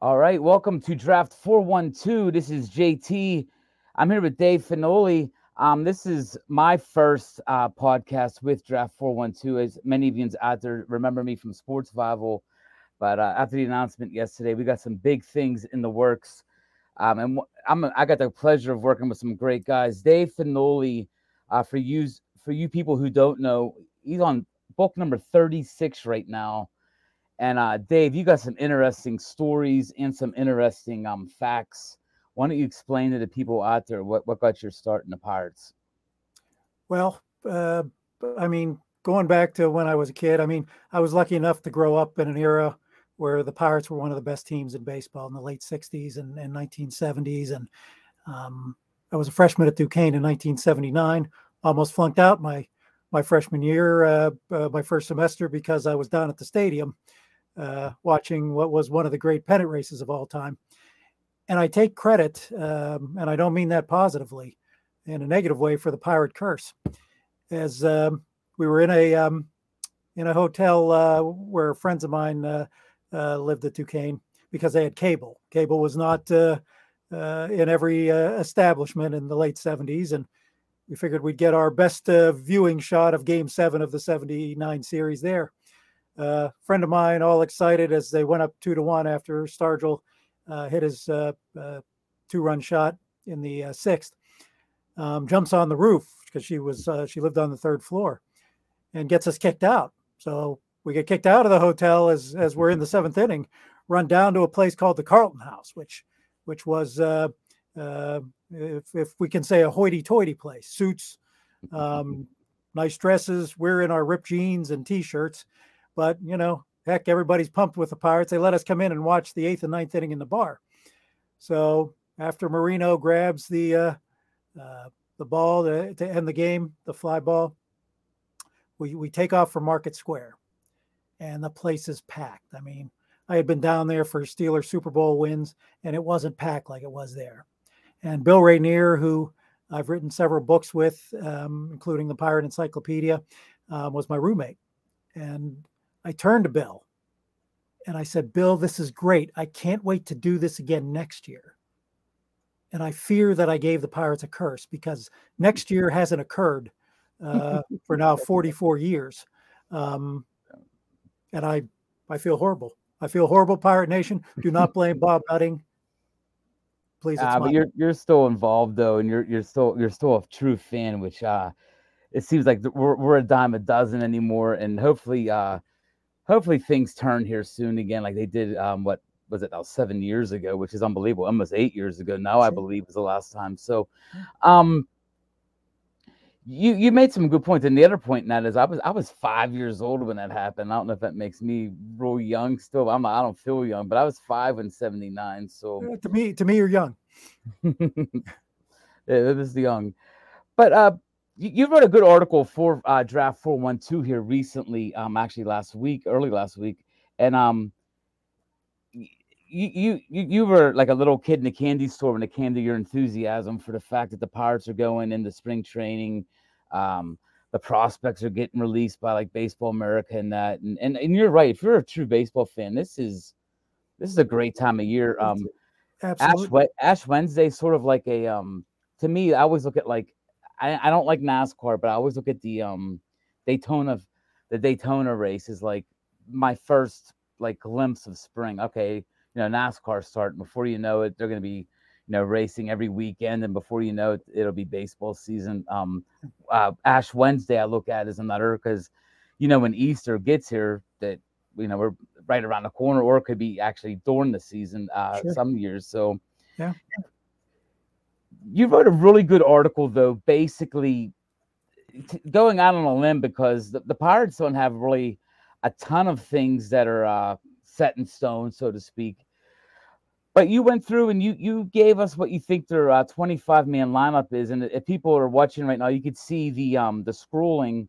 All right, welcome to Draft 412. This is JT. I'm here with Dave Finoli. Um, this is my first uh, podcast with Draft 412. As many of you out there remember me from Sports Survival, but uh, after the announcement yesterday, we got some big things in the works. Um, and I'm I got the pleasure of working with some great guys. Dave Finoli, uh, for you for you people who don't know, he's on book number 36 right now. And uh, Dave, you got some interesting stories and some interesting um, facts. Why don't you explain to the people out there what, what got your start in the Pirates? Well, uh, I mean, going back to when I was a kid, I mean, I was lucky enough to grow up in an era where the Pirates were one of the best teams in baseball in the late 60s and, and 1970s. And um, I was a freshman at Duquesne in 1979, almost flunked out my my freshman year, uh, uh, my first semester, because I was down at the stadium uh, watching what was one of the great pennant races of all time. And I take credit, um, and I don't mean that positively, in a negative way, for the pirate curse. As um, we were in a um, in a hotel uh, where friends of mine uh, uh, lived at Duquesne because they had cable. Cable was not in every establishment in the late 70s, and we figured we'd get our best uh, viewing shot of game seven of the 79 series there. A uh, friend of mine, all excited as they went up two to one after Stargell uh, hit his uh, uh, two run shot in the uh, sixth, um, jumps on the roof because she was she lived on the third floor and gets us kicked out. So we get kicked out of the hotel as as we're in the seventh inning, run down to a place called the Carlton House, which which was if, if we can say a hoity-toity place, suits, um, nice dresses. We're in our ripped jeans and t-shirts, but you know, heck, everybody's pumped with the Pirates. They let us come in and watch the eighth and ninth inning in the bar. So after Marino grabs the uh, uh, the ball to, to, end the game, the fly ball, we we take off for Market Square, and the place is packed. I mean, I had been down there for Steelers Super Bowl wins, and it wasn't packed like it was there. And Bill Ranier, who I've written several books with, um, including the Pirate Encyclopedia, uh, was my roommate. And I turned to Bill and I said, Bill, this is great. I can't wait to do this again next year. And I fear that I gave the Pirates a curse because next year hasn't occurred uh, for now 44 years. Um, and I, I feel horrible. I feel horrible, Pirate Nation. Do not blame Bob Nutting please. Uh, but you're you're still involved though, and you're you're still you're still a true fan, which uh, it seems like we're we're a dime a dozen anymore, and hopefully uh, hopefully things turn here soon again, like they did um what was it now seven years ago, which is unbelievable, almost eight years ago now, I believe was the last time. So, um. You you made some good points, and the other point in that is I was I was five years old when that happened. I don't know if that makes me real young still. I'm I don't feel young, but I was five in '79. So uh, to me, to me, you're young. yeah, it is young, but uh, you, you, wrote a good article for uh, Draft 412 here recently. Um, actually last week, early last week, and um, you you you were like a little kid in a candy store when it came to your enthusiasm for the fact that the Pirates are going into spring training um, the prospects are getting released by like Baseball America and that. And, and and you're right. If you're a true baseball fan, this is this is a great time of year. Um, Absolutely. Ash, Ash Wednesday, sort of like a um. To me, I always look at like I, I don't like NASCAR, but I always look at the um Daytona the Daytona race is like my first like glimpse of spring. Okay, you know NASCAR starting before you know it, they're going to be you know, racing every weekend, and before you know it, it'll be baseball season. Um, uh, Ash Wednesday, I look at as another because, you know, when Easter gets here, that you know we're right around the corner, or it could be actually during the season uh, sure. some years. So, yeah, you wrote a really good article though, basically t- going out on a limb because the, the Pirates don't have really a ton of things that are uh, set in stone, so to speak but you went through and you you gave us what you think their uh, 25 man lineup is, and if people are watching right now, you could see the um the scrolling.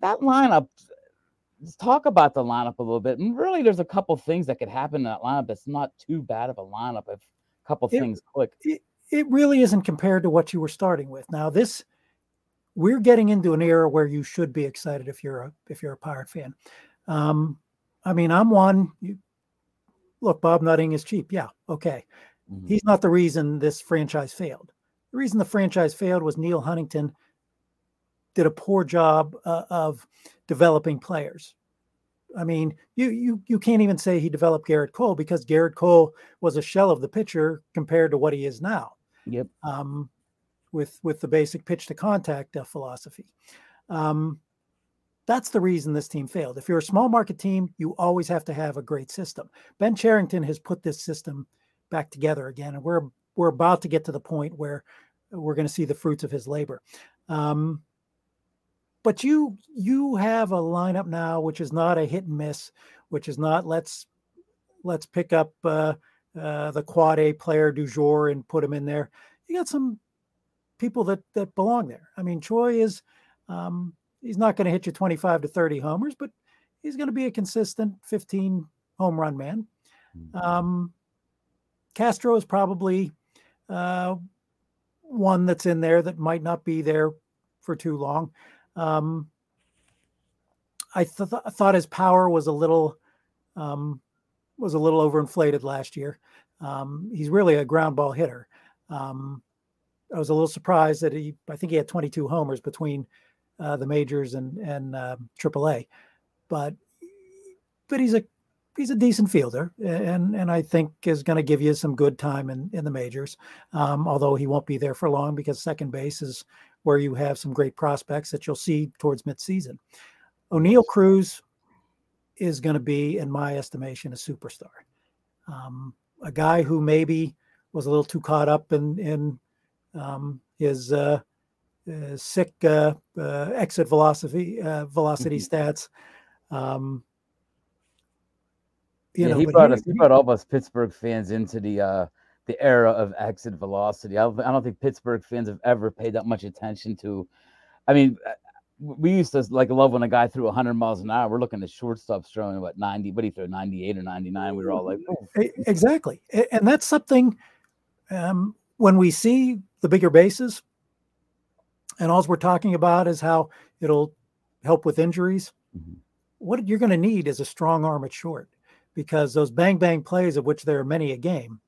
That lineup. Let's talk about the lineup a little bit. And really, there's a couple things that could happen in that lineup. That's not too bad of a lineup if a couple it, things click. It, it really isn't compared to what you were starting with. Now this we're getting into an era where you should be excited if you're a if you're a pirate fan. Um, I mean, I'm one. You, look, Bob Nutting is cheap. Yeah, okay. Mm-hmm. He's not the reason this franchise failed. The reason the franchise failed was Neal Huntington did a poor job uh, of developing players. I mean, you you you can't even say he developed Gerrit Cole because Gerrit Cole was a shell of the pitcher compared to what he is now. Yep. Um, with with the basic pitch to contact uh, philosophy. Um, that's the reason this team failed. If you're a small market team, you always have to have a great system. Ben Cherington has put this system back together again, and we're we're about to get to the point where we're going to see the fruits of his labor. Um, but you you have a lineup now which is not a hit and miss, which is not let's let's pick up uh, uh, the quad A player du jour and put him in there. You got some people that that belong there. I mean, Choi is um, he's not going to hit you 25 to 30 homers, but he's going to be a consistent 15 home run man. Hmm. Um, Castro is probably uh, one that's in there that might not be there for too long. Um, I th- thought his power was a little um, was a little overinflated last year. Um, he's really a ground ball hitter. Um, I was a little surprised that he I think he had 22 homers between uh, the majors and and uh, AAA, but but he's a he's a decent fielder, and and I think is going to give you some good time in in the majors. Um, although he won't be there for long because second base is where you have some great prospects that you'll see towards midseason. Oneil Cruz is going to be, in my estimation, a superstar. Um, a guy who maybe was a little too caught up in in um, his uh, uh, sick uh, uh, exit velocity velocity mm-hmm. stats. Um, you yeah, know, he brought he, us. He brought all of us Pittsburgh fans into the the era of exit velocity. I, I don't think Pittsburgh fans have ever paid that much attention to. I mean, we used to like love when a guy threw 100 miles an hour. We're looking at shortstops throwing what 90, but he threw 98 or 99. We were all like, oh. exactly, and that's something. Um, when we see the bigger bases, and all we're talking about is how it'll help with injuries. Mm-hmm. What you're going to need is a strong arm at short because those bang bang plays, of which there are many a game,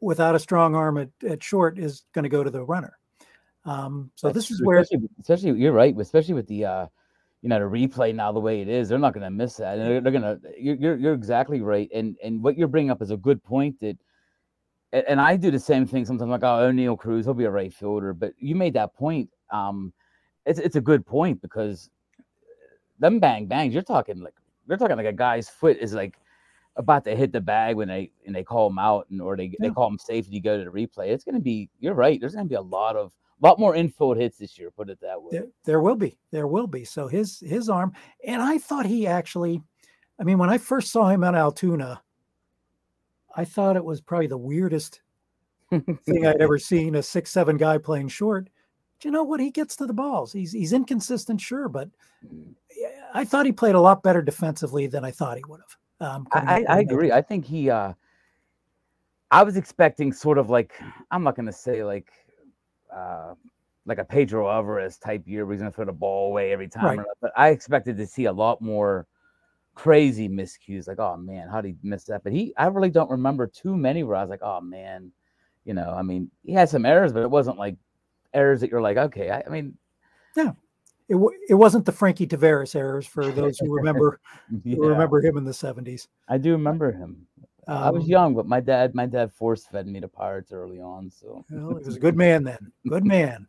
without a strong arm at, at short is going to go to the runner. Um, so That's this is true. where, especially, especially, you're right, especially with the uh, you know the replay now the way it is, they're not going to miss that, and they're, they're going to. You're, you're exactly right, and and what you're bringing up is a good point that and I do the same thing sometimes. Like, oh, Oneil Cruz, he'll be a right fielder. But you made that point. Um, it's it's a good point because them bang bangs, you're talking like they're talking like a guy's foot is like about to hit the bag when they and they call him out and or they yeah. they call him safety go to the replay. It's going to be. You're right. There's going to be a lot of a lot more infield hits this year. Put it that way. There, there will be. There will be. So his his arm, and I thought he actually. I mean, when I first saw him at Altoona, I thought it was probably the weirdest thing I'd ever seen a six seven guy playing short. But you know what? He gets to the balls. He's he's inconsistent, sure, but mm. I thought he played a lot better defensively than I thought he would have. Um, I, I agree. I think he. uh I was expecting sort of like I'm not going to say like uh like a Pedro Alvarez type year where he's going to throw the ball away every time, right. but I expected to see a lot more crazy miscues. Like, oh man, how did he miss that? But he, I really don't remember too many where I was like, oh man, you know, I mean, he had some errors, but it wasn't like errors that you're like, okay, I, I mean, yeah, it, it wasn't the Frankie Taveras errors for those who remember yeah. who remember him in the 70s. I do remember him. Um, I was um, young, but my dad my dad force fed me to Pirates early on. So well, he was a good man then. Good man.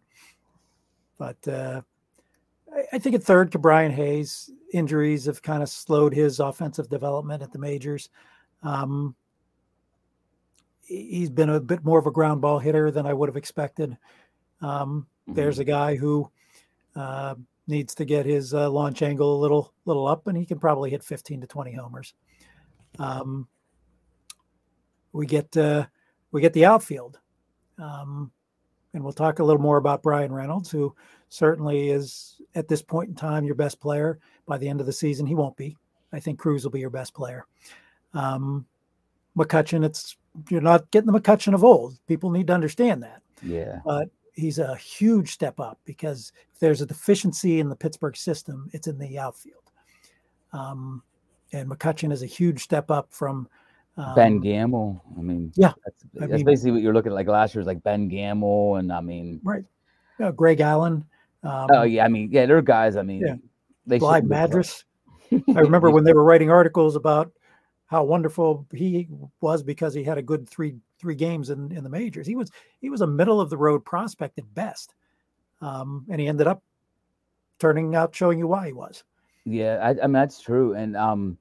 But uh, I, I think at third, Ke'Bryan Hayes injuries have kind of slowed his offensive development at the majors. Um, he's been a bit more of a ground ball hitter than I would have expected. Um, mm-hmm. There's a guy who uh, needs to get his uh, launch angle a little little up, and he can probably hit 15 to 20 homers. Um, we get uh, we get the outfield, um, and we'll talk a little more about Bryan Reynolds, who certainly is at this point in time your best player. By the end of the season, he won't be. I think Cruz will be your best player. Um, McCutchen, it's you're not getting the McCutchen of old. People need to understand that. Yeah. But he's a huge step up because if there's a deficiency in the Pittsburgh system, it's in the outfield. Um, and McCutchen is a huge step up from um, Ben Gamel. I mean, yeah, that's, that's mean, basically what you're looking at. Like last year's like Ben Gamel, and I mean, right, uh, Greg Allen. Um, oh yeah, I mean, yeah, they're guys. I mean, yeah. they Bligh Madris. I remember when they were writing articles about how wonderful he was because he had a good three three games in, in the majors. He was he was a middle of the road prospect at best, um, and he ended up turning out showing you why he was. Yeah, I, I mean that's true, and um,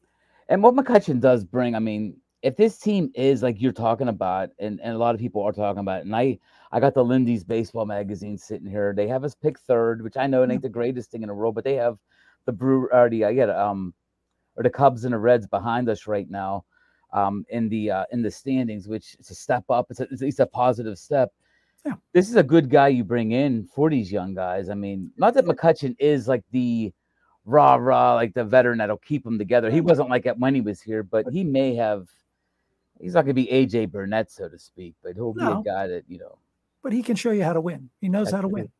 and what McCutchen does bring, I mean, if this team is like you're talking about, and, and a lot of people are talking about, and I I got the Lindy's baseball magazine sitting here. They have us pick third, which I know it ain't the greatest thing in the world, but they have the brew already. I get um or the Cubs and the Reds behind us right now um, in the uh, in the standings, which is a step up. It's, a, it's at least a positive step. Yeah. This is a good guy you bring in for these young guys. I mean, not that McCutchen is like the rah rah like the veteran that'll keep them together. He wasn't like that when he was here, but he may have. He's not going to be AJ Burnett, so to speak, but he'll be no. a guy that you know. But he can show you how to win. He knows that's how to true. win.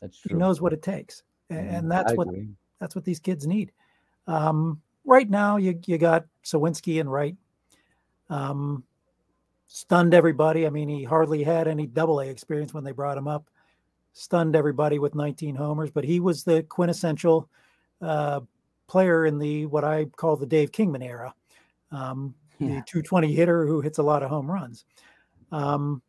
That's true. He knows what it takes, and, Yeah, and that's I what agree. that's what these kids need. Um, right now, you you got Suwinski and Wright. Um, stunned everybody. I mean, he hardly had any double A experience when they brought him up. Stunned everybody with 19 homers, but he was the quintessential uh, player in the what I call the Dave Kingman era. Um, the 220 hitter who hits a lot of home runs. Um,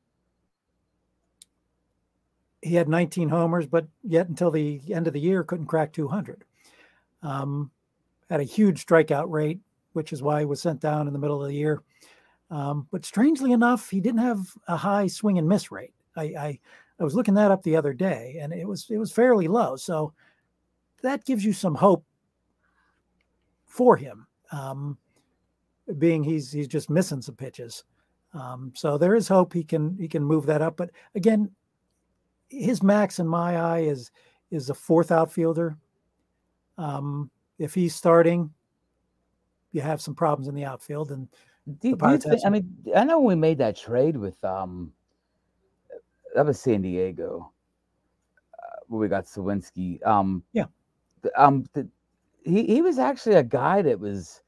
he had 19 homers, but yet until the end of the year couldn't crack 200. Um, had a huge strikeout rate, which is why he was sent down in the middle of the year. Um, but strangely enough, he didn't have a high swing and miss rate. I, I I was looking that up the other day, and it was it was fairly low. So that gives you some hope for him, um, being he's he's just missing some pitches. Um, so there is hope he can he can move that up. But again, his max in my eye is is a fourth outfielder. Um, if he's starting, you have some problems in the outfield, and Do, The do you think, I mean, I know we made that trade with um, that was San Diego, uh, where we got Suwinski. Um, Yeah. Um, the, he he was actually a guy that was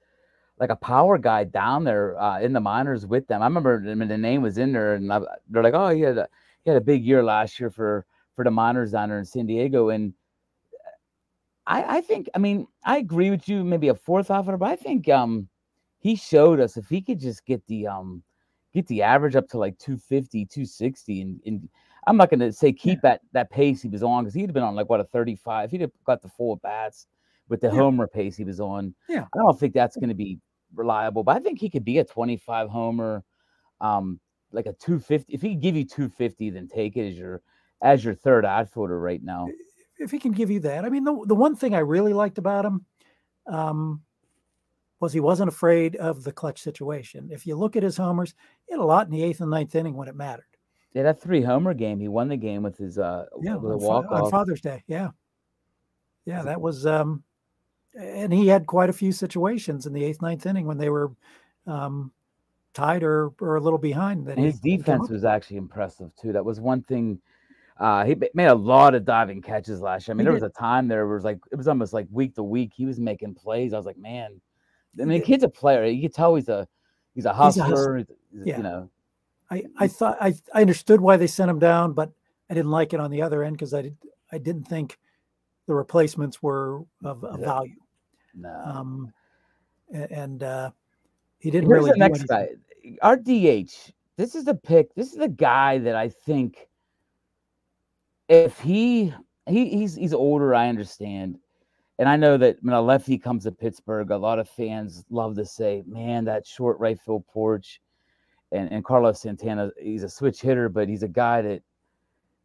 like a power guy down there uh, in the minors with them. I remember I mean, the name was in there, and I, they're like, "Oh, he had a, he had a big year last year for for the minors down there in San Diego." And I I think I mean I agree with you, maybe a fourth outfielder, but I think um he showed us if he could just get the um get the average up to like 250 260 and, and i'm not going to say keep that that pace he was on because he'd have been on like what a 35 he'd have got the full bats with the Yeah. homer pace he was on Yeah. i don't think that's going to be reliable but i think he could be a 25 homer um like a 250 if he could give you 250 then take it as your as your third outfielder right now if he can give you that, I mean, the the one thing I really liked about him um, was he wasn't afraid of the clutch situation. If you look at his homers, he had a lot in the eighth and ninth inning when it mattered. yeah that three homer game he won the game with his uh Yeah, with a walk on Father's Day. Yeah, yeah, that was. um And he had quite a few situations in the eighth, ninth inning when they were um tied or or a little behind. That his defense was actually impressive too. That was one thing. Uh, he made a lot of diving catches last year. I mean, He there was a time there it was like it was almost like week to week he was making plays. I was like, man, I mean, the kid's a player. You could tell he's a he's a hustler. hustler. he's- he's- Yeah. You know, I, I thought I, I understood why they sent him down, but I didn't like it on the other end because I did I didn't think the replacements were of, of Yeah. value. No. Um, and uh, he didn't Here's really. the next guy, our DH. This is the pick. This is the guy that I think if he he he's he's older, I understand. And I know that when a lefty comes to Pittsburgh, a lot of fans love to say, "Man, that short right field porch." And and Carlos Santana, he's a switch hitter, but he's a guy that,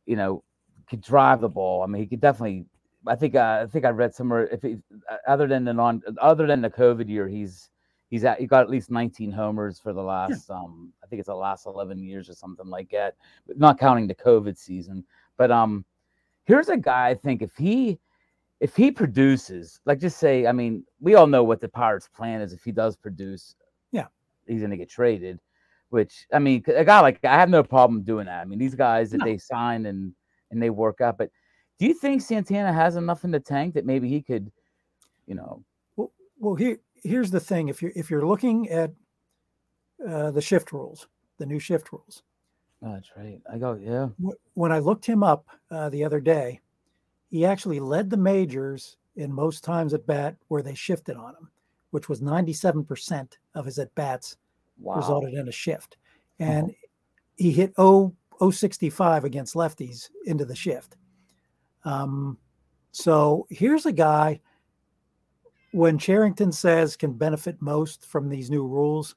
you know, could drive the ball. I mean, he could definitely. I think uh, I think I read somewhere if he, uh, other than the non other than the COVID year, he's he's at he got at least 19 homers for the last um I think it's the last 11 years or something like that, but not counting the COVID season. But um, here's a guy I think if he if he produces, like just say, I mean, we all know what the Pirates' plan is. If he does produce, Yeah. he's going to get traded. Which I mean, a guy like I have no problem doing that. I mean, these guys that No. they sign and and they work out. But do you think Santana has enough in the tank that maybe he could, you know, Well, well, here here's the thing: if you're if you're looking at uh, the shift rules, the new shift rules. Oh, that's right. I go, yeah. When I looked him up uh, the other day, he actually led the majors in most times at bat where they shifted on him, which was 97% of his at bats wow. resulted in a shift. And oh. he hit 0, 065 against lefties into the shift. Um, so here's a guy when Cherington says can benefit most from these new rules.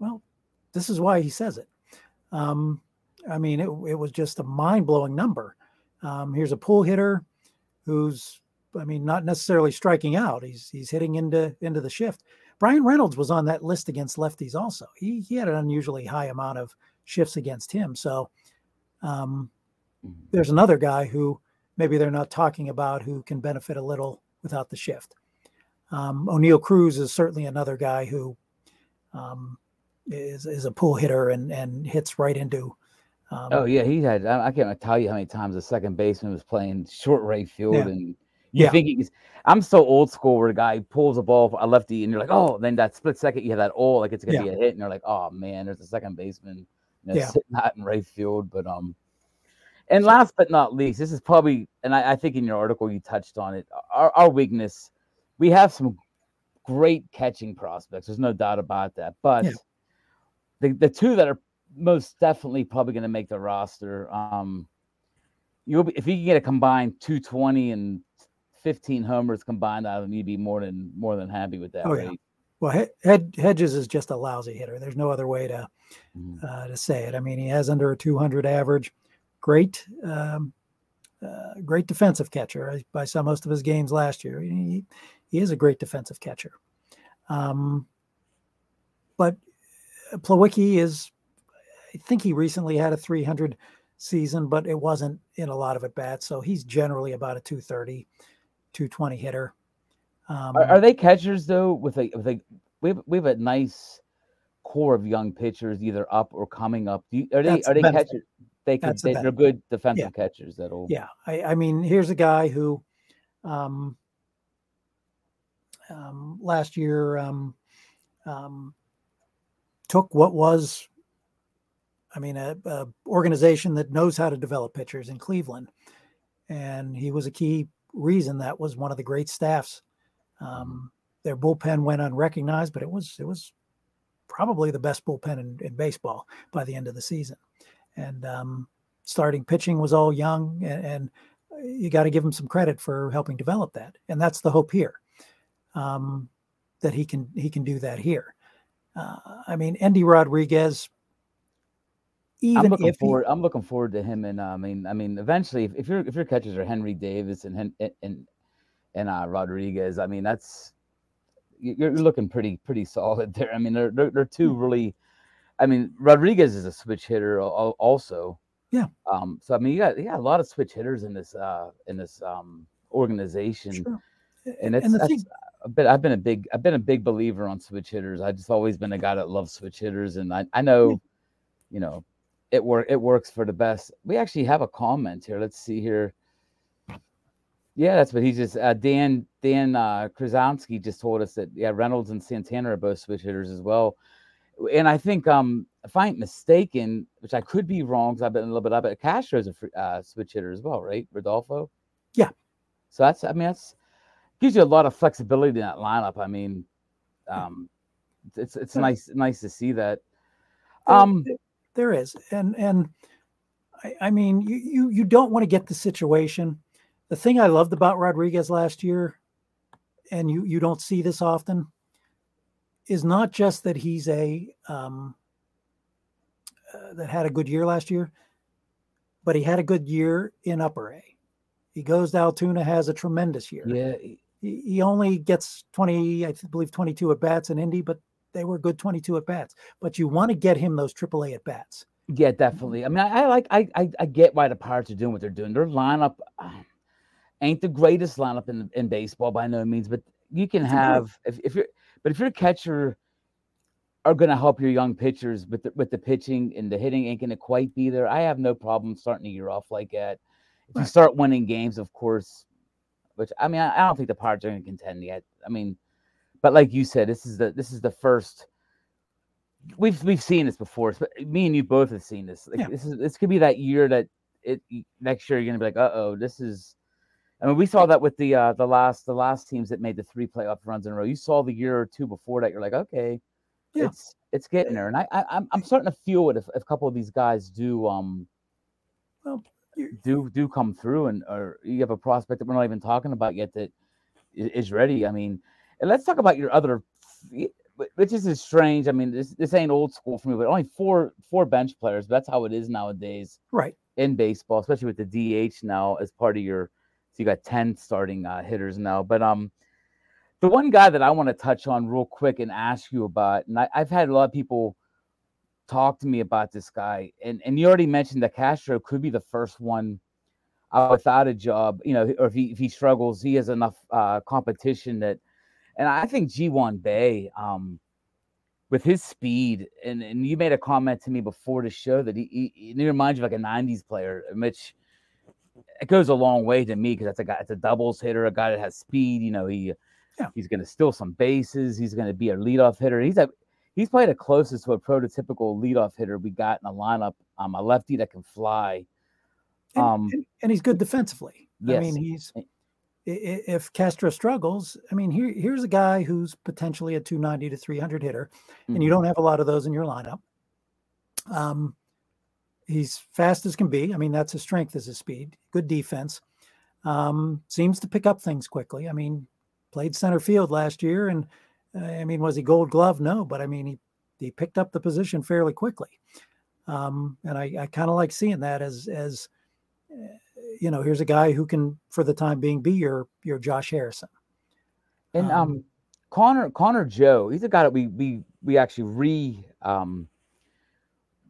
Well, this is why he says it. Um, I mean, it, it was just a mind blowing number. Um, here's a pull hitter who's, I mean, not necessarily striking out. He's he's hitting into into the shift. Bryan Reynolds was on that list against lefties also. He he had an unusually high amount of shifts against him. So um, mm-hmm. there's another guy who maybe they're not talking about who can benefit a little without the shift. Um, Oneil Cruz is certainly another guy who um, is is a pull hitter and and hits right into. Um, oh yeah, he had. I, can't tell you how many times the second baseman was playing short right field, yeah. and you yeah. think he's. I'm so old school where a guy pulls a ball for a lefty, and you're like, oh, then that split second you have that oh, like it's gonna yeah. be a hit, and you're like, oh man, there's a second baseman you know, yeah. sitting out in right field, but um. And last but not least, this is probably, and I, I think in your article you touched on it. Our, our weakness, we have some great catching prospects. There's no doubt about that. But yeah the, the two that are most definitely probably going to make the roster. Um, you'll be, if you can get a combined 220 and 15 homers combined out of them, you'd be more than more than happy with that. Oh, yeah. Well, Hed- Hedges is just a lousy hitter. There's no other way to mm-hmm. uh, to say it. I mean, he has under a 200 average. Great, um, uh, great defensive catcher. I, I, saw most of his games last year. He, he is a great defensive catcher. Um, but Plawecki is, I think he recently had a 300 season, but it wasn't in a lot of at bats. So he's generally about a 230, 220 hitter. Um, are, are, they catchers though? With a, with a we have we have a nice core of young pitchers, either up or coming up. You, are they are they catchers? They can they, are good defensive yeah. catchers. That'll yeah. I, I mean, here's a guy who, um, um, last year, um, um, took what was, I mean, a, a, organization that knows how to develop pitchers in Cleveland, and he was a key reason that was one of the great staffs. Um, their bullpen went unrecognized, but it was it was probably the best bullpen in, in baseball by the end of the season. And um, starting pitching was all young, and, and you got to give him some credit for helping develop that. And that's the hope here, um, that he can he can do that here. Uh, I mean, Endy Rodriguez. Even I'm looking forward. He, I'm looking forward to him, and uh, I mean, I mean, eventually, if, if your if your catchers are Henry Davis and and and uh, Rodriguez, I mean, that's you're looking pretty pretty solid there. I mean, they're they're, they're two hmm. really. I mean, Rodriguez is a switch hitter also. Yeah. Um. So I mean, you got you got a lot of switch hitters in this uh in this um organization, sure. and it's and the thing, been I've been a big I've been a big believer on switch hitters. I've just always been a guy that loves switch hitters, and I I know, you know, it work it works for the best. We actually have a comment here. Let's see here. Yeah, that's what he just uh, Dan Dan uh, just told us that yeah Reynolds and Santana are both switch hitters as well, and I think um if I ain't mistaken, which I could be wrong because I've been a little bit up, but Castro's a uh, switch hitter as well, right? Rodolfo. Yeah. So that's I mean that's gives you a lot of flexibility in that lineup. I mean, um, it's it's nice nice to see that. Um, there, there is, and and I, I mean, you you you don't want to get the situation. The thing I loved about Rodriguez last year, and you you don't see this often, is not just that he's a um, uh, that had a good year last year, but he had a good year in Upper A. He goes to Altoona, has a tremendous year. Yeah, he he only gets 20, I believe 22 at bats in Indy, but they were good 22 at bats. But you want to get him those AAA at bats. Yeah, definitely. I mean, I, I like, I, I, I, get why the Pirates are doing what they're doing. Their lineup uh, ain't the greatest lineup in in baseball by no means, but you can have if, if you're, but if your catcher are going to help your young pitchers with the, with the pitching and the hitting ain't going to quite be there. I have no problem starting a year off like that. If right. you start winning games, of course, which I mean, I, I don't think the Pirates are going to contend yet. I mean, but like you said, this is the this is the first. We've we've seen this before. But me and you both have seen this. Like, Yeah. This is this could be that year that it next year you're gonna be like, uh oh, this is. I mean, we saw that with the uh the last the last teams that made the three playoff runs in a row. You saw the year or two before that. You're like, okay, Yeah. it's it's getting there, and I, I I'm I'm starting to feel it if, if a couple of these guys do um Well, do do come through and or you have a prospect that we're not even talking about yet that is ready. I mean, and let's talk about your other, which is strange. I mean, this this ain't old school for me, but only four four bench players. That's how it is nowadays Right. in baseball, especially with the DH now as part of your. You got ten starting uh, hitters now, but um. The one guy that I want to touch on real quick and ask you about, and I, I've had a lot of people talk to me about this guy, and and you already mentioned that Castro could be the first one without a job, you know, or if he if he struggles, he has enough uh, competition that, and I think Ji Hwan Bae, um, with his speed, and and you made a comment to me before the show that he, he, he reminds you of like a '90s player, which it goes a long way to me because that's a guy, it's a doubles hitter, a guy that has speed. You know, he Yeah. he's going to steal some bases. He's going to be a leadoff hitter. He's a he's probably the closest to a prototypical leadoff hitter we got in the lineup. Um, a lefty that can fly. And, Um, and, and he's good defensively. Yes. I mean, he's i- if Castro struggles, I mean, here here's a guy who's potentially a 290 to 300 hitter, and you Mhm. don't have a lot of those in your lineup. Um, he's fast as can be. I mean, that's his strength is his speed. Good defense. Um, seems to pick up things quickly. I mean, played center field last year, and uh, I mean, was he Gold Glove? No, but I mean, he he picked up the position fairly quickly. Um, and I, I kind of like seeing that as as uh, you know, here's a guy who can, for the time being, be your your Josh Harrison. And Um, um, Connor Connor Joe, he's a guy that we we we actually re um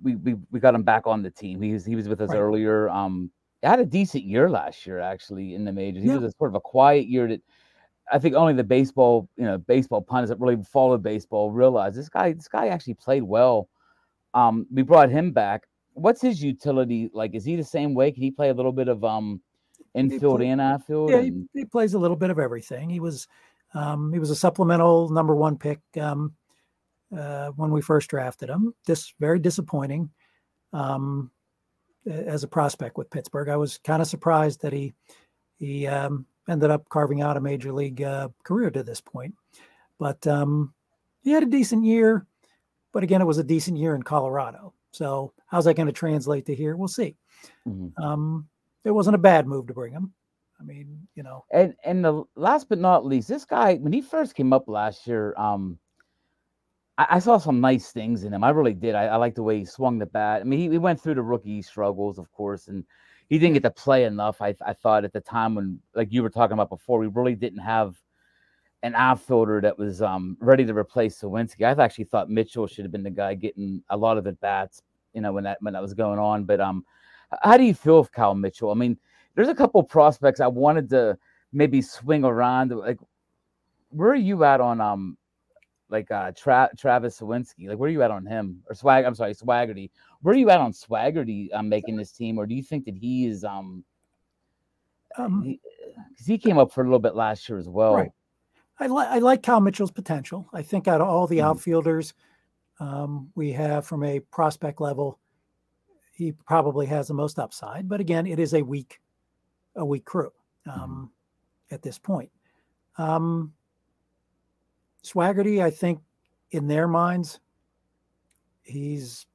we we, we got him back on the team. He was he was with us Right. earlier. Um, had a decent year last year actually in the majors. He Yeah. was a sort of a quiet year that I think only the baseball you know baseball pundits that really followed baseball realized this guy this guy actually played well. Um, we brought him back. What's his utility like? Is he the same way? Can he play a little bit of um infield play- and outfield? Yeah, he, he plays a little bit of everything. He was um, he was a supplemental number one pick um, uh, when we first drafted him. This very disappointing um, as a prospect with Pittsburgh. I was kind of surprised that he he um, ended up carving out a major league uh, career to this point. But um, he had a decent year. But again, it was a decent year in Colorado. So how's that going to translate to here? We'll see. Mhm. Um, it wasn't a bad move to bring him. I mean, you know, And and the last but not least, this guy when he first came up last year, um, I, I saw some nice things in him. I really did. I, I like the way he swung the bat. I mean, he, he went through the rookie struggles, of course, and he didn't get to play enough. I I thought at the time when, like you were talking about before, we really didn't have an outfielder that was um ready to replace Suwinski. I actually thought Mitchell should have been the guy getting a lot of the bats, you know, when that when that was going on. But um, how do you feel of Cal Mitchell? I mean, there's a couple prospects I wanted to maybe swing around. Like, where are you at on um, like uh Tra- Travis Suwinski? Like, where are you at on him or Swag? I'm sorry, Swaggerty. Where are you at on Swaggerty um, making this team, or do you think that he is um, um, because he came up for a little bit last year as well. Right. I, like I like Cal Mitchell's potential. I think out of all the Mhm. outfielders um, we have from a prospect level, he probably has the most upside. But again, it is a weak, a weak crew um, at this point. Um, Swaggerty, I think, in their minds, he's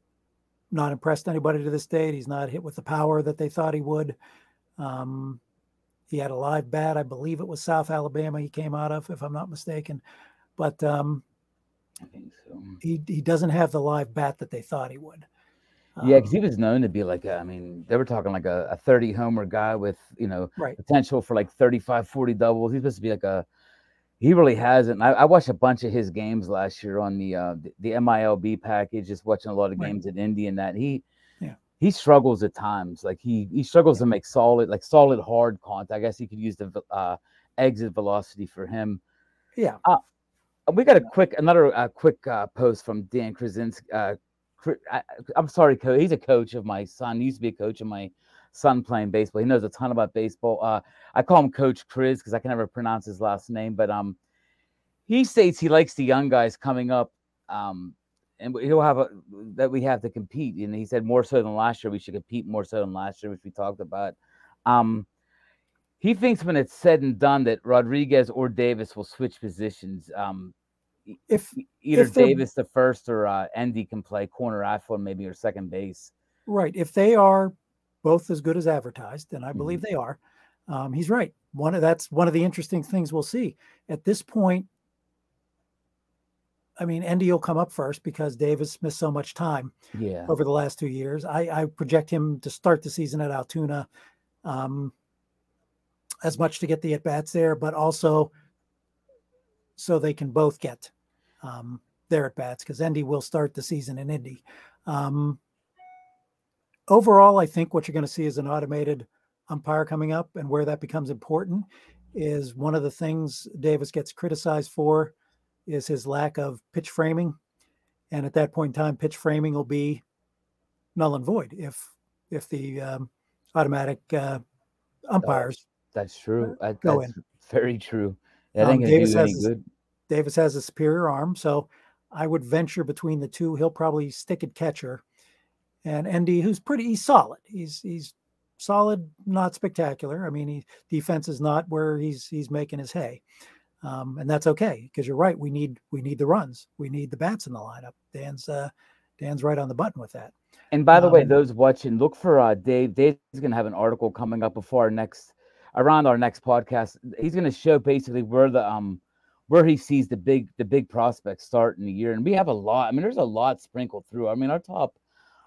not impressed anybody to this date. He's not hit with the power that they thought he would. Um, he had a live bat. I believe it was South Alabama he came out of, if I'm not mistaken. But um, I think so. he he doesn't have the live bat that they thought he would. Yeah, because Um, he was known to be like, a, I mean, they were talking like a, a 30 homer guy with, you know, Right. potential for like 35, 40 doubles. He's supposed to be like a, he really hasn't. I, I watched a bunch of his games last year on the uh, the, the MILB package, just watching a lot of Right. games at Indy and that. He, Yeah. he struggles at times. Like he he struggles to make solid, like solid hard contact. I guess he could use the uh, exit velocity for him. yeah, Uh, we got a quick another uh, quick uh, post from Dan Krasinski. Uh, I, I'm sorry, coach. He's a coach of my son. He used to be a coach of my son playing baseball. He knows a ton about baseball. Uh, I call him Coach Chris because I can never pronounce his last name. But um, he states he likes the young guys coming up, um, and he'll have a that we have to compete. And he said more so than last year, we should compete more so than last year, which we talked about. Um, he thinks when it's said and done that Rodriguez or Davis will switch positions. Um, if either if Davis the first or uh, Endy can play corner outfield maybe or second base. Right. If they are both as good as advertised, and I believe Mm-hmm. they are, um, he's right. One of that's one of the interesting things we'll see at this point. I mean, Endy will come up first because Davis missed so much time Yeah, over the last two years. I, I project him to start the season at Altoona, um, as much to get the at bats there, but also so they can both get um, their at bats because Endy will start the season in Indy. Um, overall, I think what you're going to see is an automated umpire coming up, and where that becomes important is one of the things Davis gets criticized for is his lack of pitch framing, and at that point in time, pitch framing will be null and void if if the um, automatic uh, umpires. that's true. That, go that's very true. That Um, Davis has any his- good. Davis has a superior arm, so I would venture between the two. He'll probably stick at catcher, and Endy, who's pretty, he's solid. He's he's solid, not spectacular. I mean, he defense is not where he's he's making his hay, um, and that's okay because you're right. We need we need the runs. We need the bats in the lineup. Dan's uh, Dan's right on the button with that. And by the way, Um, those watching, look for uh, Dave. Dave's going to have an article coming up before our next, around our next podcast. He's going to show basically where the um, where he sees the big the big prospects start in the year, and we have a lot. I mean, there's a lot sprinkled through. I mean, our top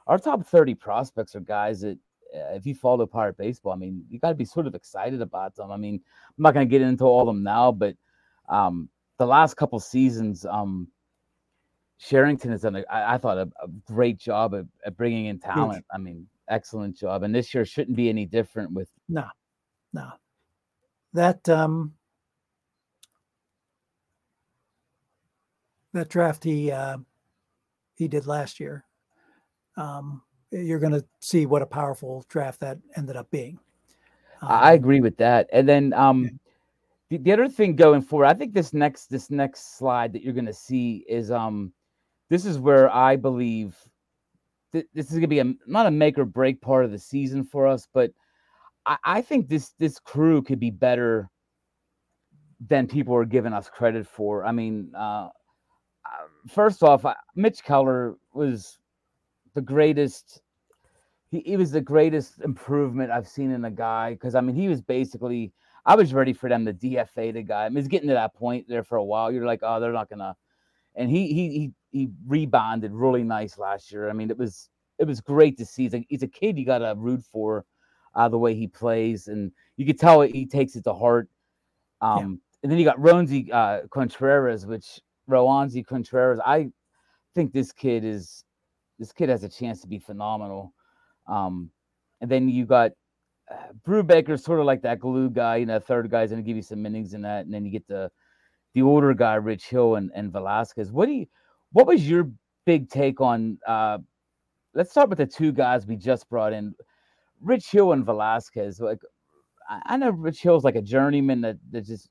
our top thirty prospects are guys that. Uh, if you follow pirate baseball, I mean, you got to be sort of excited about them. I mean, I'm not going to get into all of them now, but um, the last couple seasons, um, Cherington has done, a, I, I thought, a, a great job at, at bringing in talent. I mean, excellent job. And this year shouldn't be any different with No, no, that um, that draft he uh, he did last year. Um, you're going to see what a powerful draft that ended up being. I I Um, agree with that. And then um the, the other thing going forward, I think this next this next slide that you're gonna see is um this is where I believe th- this is gonna be a not a make or break part of the season for us, but I, I think this this crew could be better than people are giving us credit for. I mean, uh, uh, first off, Mitch Keller was the greatest. He, he was the greatest improvement I've seen in a guy because I mean he was basically I was ready for them to DFA the guy. I mean, it's getting to that point there for a while. You're like, oh, they're not gonna. And he he he he rebounded really nice last year. I mean, it was it was great to see. He's a, he's a kid you got to root for, uh, the way he plays, and you could tell he takes it to heart. Um, and then you got Roansy uh, Contreras, which Roansy Contreras. I think this kid is this kid has a chance to be phenomenal. Um, and then you got uh, Brubaker, sort of like that glue guy. You know, third guy's going to give you some innings in that, and then you get the the older guy, Rich Hill and, and Velasquez. What do you? What was your big take on? Uh, let's start with the two guys we just brought in, Rich Hill and Velasquez. Like, I, I know Rich Hill's like a journeyman that that just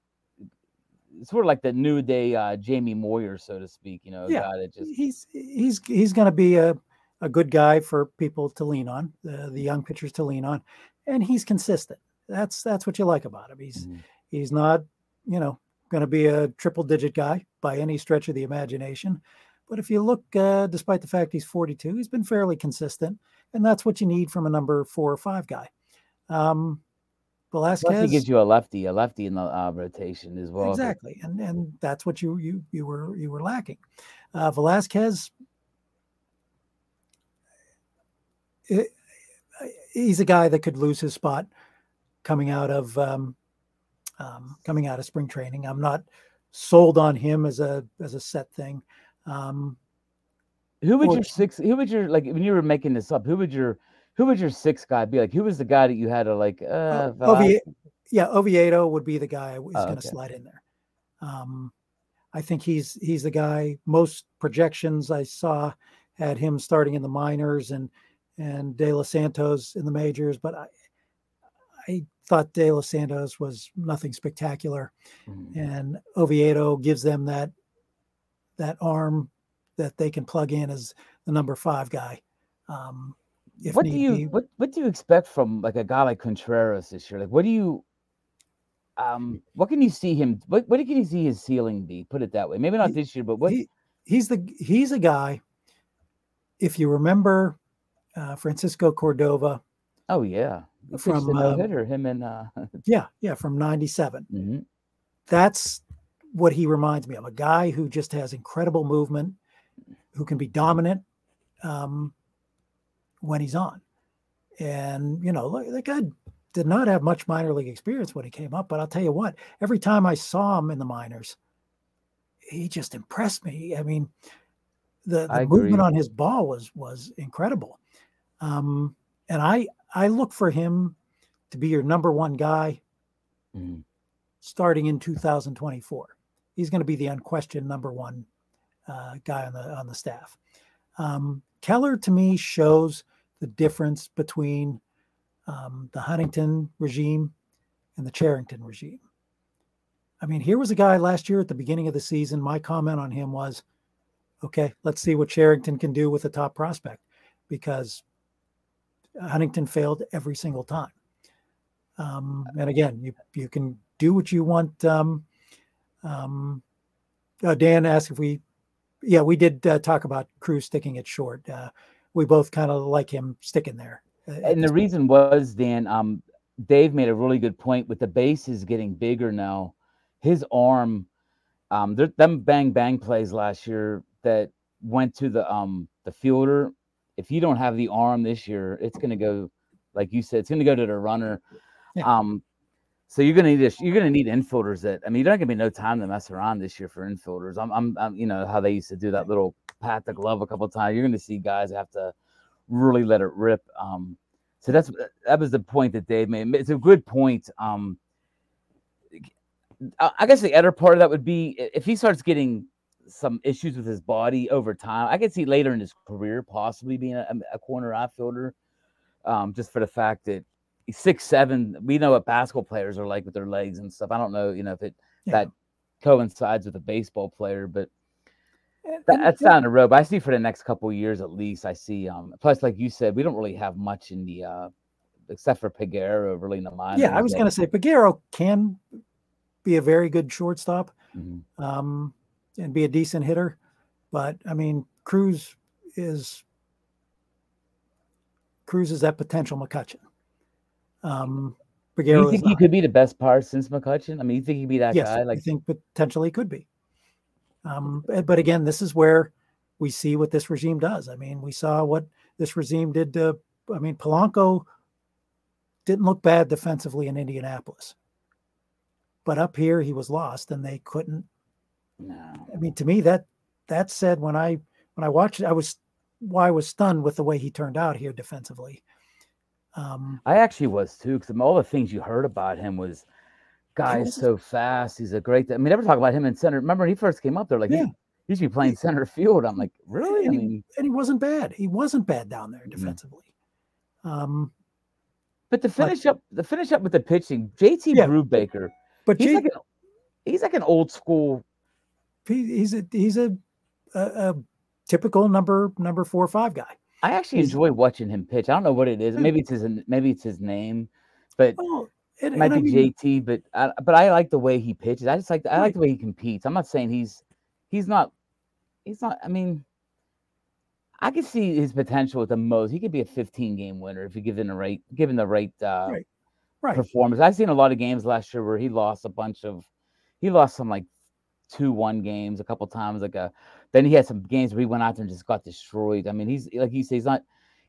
sort of like the new day uh, Jamie Moyer, so to speak. You know, Yeah, guy that just he's he's he's going to be a, a good guy for people to lean on, the the young pitchers to lean on, and he's consistent. That's that's what you like about him. He's Mhm. he's not you know going to be a triple digit guy by any stretch of the imagination, but if you look, uh, despite the fact he's 42, he's been fairly consistent, and that's what you need from a number four or five guy. Um, Plus, he Velasquez gives you a lefty, a lefty in the uh, rotation as well. exactly and and that's what you you you were you were lacking uh velasquez i- he's a guy that could lose his spot coming out of um, um coming out of spring training i'm not sold on him as a as a set thing um Who would Or- your six? Who would your like when you were making this up? Who would your who would your sixth guy be? Like, who was the guy that you had to like? Uh, O- Ovie- yeah oviedo would be the guy who's Oh, going to okay. slide in there um i think he's he's the guy most projections i saw had him starting in the minors and and de los santos in the majors but i I thought De Los Santos was nothing spectacular, Mhm. and Oviedo gives them that that arm that they can plug in as the number five guy. Um, What do you be. what what do you expect from like a guy like Contreras this year? Like, what do you um what can you see him? What what can you see his ceiling be? Put it that way. Maybe not He- this year, but what? he, he's the he's a guy. If you remember uh, Francisco Cordova, oh yeah, he from, a no um, hitter. Him and uh, yeah, yeah, from '97. mhm. That's what he reminds me of. A guy who just has incredible movement, who can be dominant um, when he's on. And you know, look, that guy did not have much minor league experience when he came up, but I'll tell you what, every time I saw him in the minors, he just impressed me. I mean, the, I movement on his ball was was incredible. Um, and I I look for him to be your number one guy Mhm. starting in 2024. He's going to be the unquestioned number one uh, guy on the on the staff. Um, Keller to me shows the difference between um, the Huntington regime and the Cherington regime. I mean, here was a guy last year at the beginning of the season. My comment on him was, okay, let's see what Cherington can do with a top prospect, because Huntington failed every single time. Um, and again, you you can do what you want. Um, um, uh, Dan asked if we, yeah, we did uh, talk about Cruz sticking it short. Uh, we both kind of like him sticking there. uh, And the reason was, Dan, um, Dave made a really good point with the bases getting bigger now. His arm, um, them bang bang plays last year that went to the um the fielder. If you don't have the arm this year, it's gonna go, like you said, it's gonna go to the runner. Yeah. Um, so you're gonna need a, you're gonna need infielders that I mean, you're not gonna be no time to mess around this year for infielders. I'm, I'm, I'm you know how they used to do that little pat the glove a couple times. You're gonna see guys have to really let it rip. Um, so that's that was the point that Dave made. It's a good point. Um, I guess the other part of that would be if he starts getting some issues with his body over time. I could see later in his career possibly being a, a corner outfielder, um, just for the fact that six seven. We know what basketball players are like with their legs and stuff. I don't know, you know, if it Yeah. that coincides with a baseball player, but And- that, that's down the road. But I see for the next couple of years at least. I see. Um, plus, like you said, we don't really have much in the uh, except for Peguero, really in the minors. yeah, I was going to say Peguero can be a very good shortstop Mhm. um, and be a decent hitter, but I mean Cruz is Cruz is that potential McCutcheon. Um, Do you think he could be the best part since McCutcheon? I mean, you think he'd be that yes, guy? I think potentially could be. Um, but but again, this is where we see what this regime does. I mean, we saw what this regime did to. I mean, Polanco didn't look bad defensively in Indianapolis, but up here he was lost, and they couldn't. no. I mean, to me that that said when I when I watched it, I was why I was stunned with the way he turned out here defensively. Um, I actually was too, because all the things you heard about him was, guy is was- so fast. He's a great. I mean, never talk about him in center. Remember when he first came up there, like Yeah. he, he be playing center field. I'm like, really? I and, he, mean, and he wasn't bad. He wasn't bad down there Mhm. defensively. Um, but to finish up, the finish up with the pitching, JT Yeah. Brubaker, but he's Jake, like an, he's like an old school. he, he's a he's a, a, a typical number number four or five guy. I actually He's- enjoy watching him pitch. I don't know what it is. Maybe it's his maybe it's his name, but Oh, and, it might and I be mean, JT. But I, but I like the way he pitches. I just like I like the way he competes. I'm not saying he's he's not he's not. I mean, I could see his potential at the most. He could be a 15 game winner if you give him the right given the right uh, Right. right. performance. I've seen a lot of games last year where he lost a bunch of he lost some like two one games a couple times. Like a then he had some games where he went out there and just got destroyed. I mean, he's like you say, he's not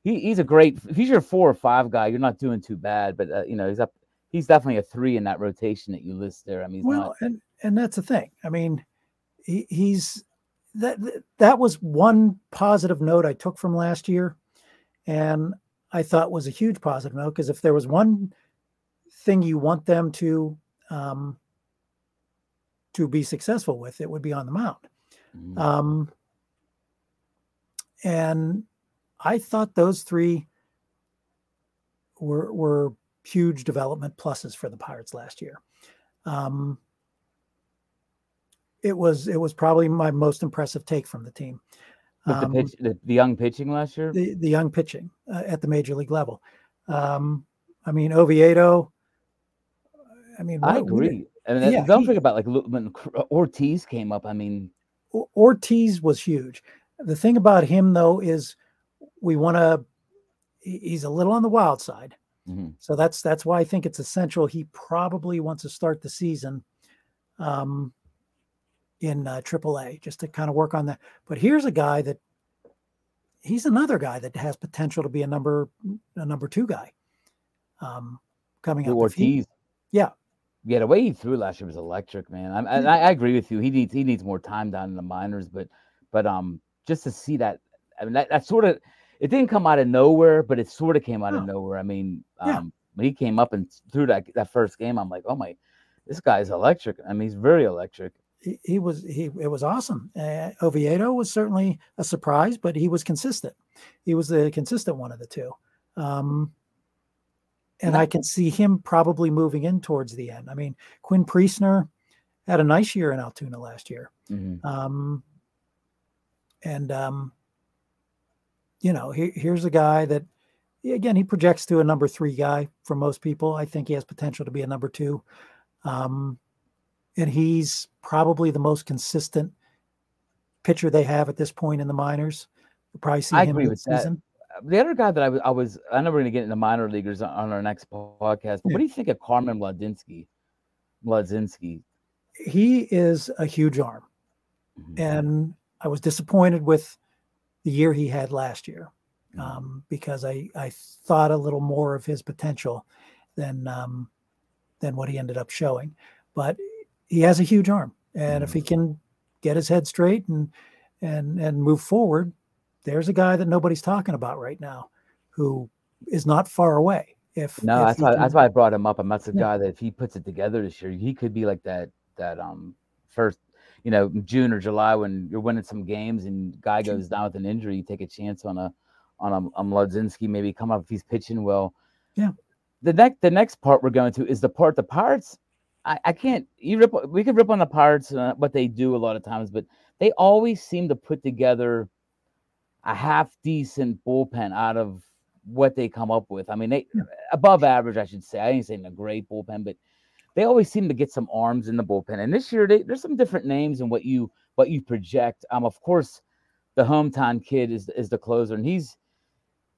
he, he's a great if he's your four or five guy, you're not doing too bad. But uh, you know, he's up he's definitely a three in that rotation that you list there. I mean, he's Well, not and and that's the thing. I mean, he, he's that that was one positive note I took from last year, and I thought was a huge positive note because if there was one thing you want them to um, to be successful with, it would be on the mound. Mhm. Um, and I thought those three were were huge development pluses for the Pirates last year. Um, it was it was probably my most impressive take from the team. With the Um, pitch, the, the young pitching last year. the, the young pitching uh, at the major league level. Um, I mean, Oviedo. I mean, I what- what did- agree. And then yeah, don't he- forget about like Ortiz came up. I mean, Ortiz was huge. The thing about him though is we want to. He's a little on the wild side, mhm. so that's that's why I think it's essential. He probably wants to start the season um, in uh, AAA just to kind of work on that. But here's a guy that he's another guy that has potential to be a number a number two guy um, coming Lou up. If he- Ortiz. yeah. Yeah, the way he threw last year was electric, man. I'm- I, I, I agree with you. He needs he needs more time down in the minors, but but um, just to see that, I mean, that, that sort of it didn't come out of nowhere, but it sort of came out of nowhere. I mean, Yeah. um, when he came up and threw that that first game, I'm like, oh my, this guy's electric. I mean, he's very electric. he, he was he it was awesome. Uh, Oviedo was certainly a surprise, but he was consistent. He was the consistent one of the two. Um, and Yeah. I can see him probably moving in towards the end. I mean, Quinn Priester had a nice year in Altoona last year. Mhm. Um, and um, you know, he, here's a guy that again he projects to a number three guy for most people. I think he has potential to be a number two. Um, and he's probably the most consistent pitcher they have at this point in the minors. You'll probably see I him agree with that. The other guy that I was, I was, I know we're gonna get into minor leaguers on, our next podcast, but what do you think of Carmen Mlodzinski? Mlodzinski. He is a huge arm. Mhm. and I was disappointed with the year he had last year um, because I I thought a little more of his potential than um, than what he ended up showing. But he has a huge arm, and if he can get his head straight and and and move forward, there's a guy that nobody's talking about right now who is not far away. If No, if that's why can- that's why I brought him up. I'm that's the Yeah. guy that if he puts it together this year, he could be like that that um first, you know, June or July when you're winning some games and guy goes down with an injury, you take a chance on a on a, a Mlodzinski, maybe come up if he's pitching well. Yeah. The next the next part we're going to is the part the Pirates. I, I can't you rip we could rip on the Pirates uh, what they do a lot of times, but they always seem to put together a half decent bullpen out of what they come up with. I mean, they above average, I should say. I ain't saying a great bullpen, but they always seem to get some arms in the bullpen. And this year, they, there's some different names and what you what you project. Um, of course, the hometown kid is is the closer, and he's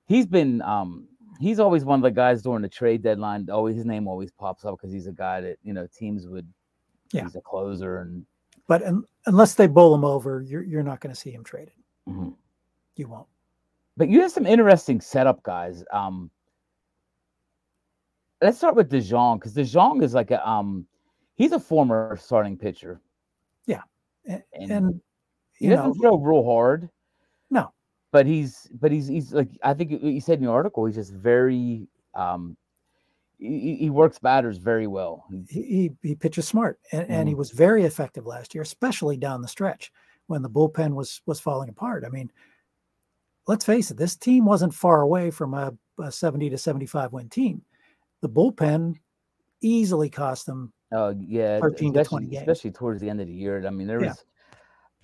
he's been um he's always one of the guys during the trade deadline. Always his name always pops up because he's a guy that you know teams would. Yeah. he's a closer, and but un, unless they bowl him over, you're you're not going to see him traded. mhm. You won't. But you have some interesting setup guys. Um, let's start with DeJong because DeJong is like a um, he's a former starting pitcher. Yeah, And and He you doesn't know, throw real hard. No. but he's but he's he's like I think you- said in the article he's just very um, he, he- works batters very well. He- he, he he pitches smart and, and he Mhm. was very effective last year, especially down the stretch when the bullpen was was falling apart. I mean, let's face it, this team wasn't far away from a, a 70 to 75 win team. The bullpen easily cost them. Oh yeah, 13 to especially, 20 games. especially towards the end of the year. I mean, there was. Yeah.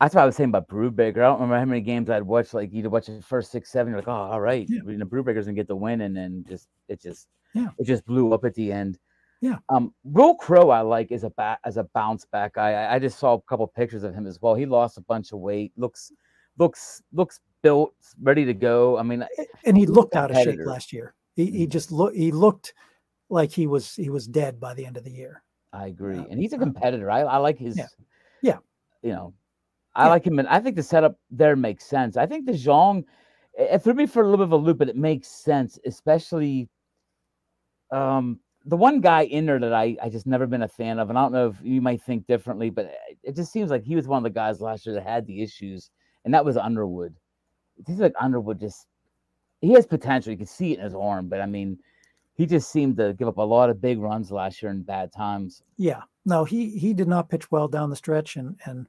That's what I was saying about Brubaker. I don't remember how many games I'd watched. Like you'd watch the first six, seven. You're like, oh, all right, Yeah. you know, Brubaker's gonna get the win, and then just it just Yeah. it just blew up at the end. Yeah. Um, Wil Crowe, I like as a bat as a bounce back guy. I, I just saw a couple pictures of him as well. He lost a bunch of weight. Looks looks looks built, ready to go. I mean, And he looked out of shape last year. He, he just looked he looked like he was he was dead by the end of the year. I agree, Uh, and he's a uh, competitor. I, I like his. Yeah. You know, I Yeah. like him, and I think the setup there makes sense. I think DeJong, it threw me for a little bit of a loop, but it makes sense, especially. Um, the one guy in there that I I just never been a fan of, and I don't know if you might think differently, but it just seems like he was one of the guys last year that had the issues, and that was Underwood. It seems like Underwood just he has potential. You can see it in his arm, but I mean, he just seemed to give up a lot of big runs last year in bad times. Yeah, no, he he did not pitch well down the stretch, and and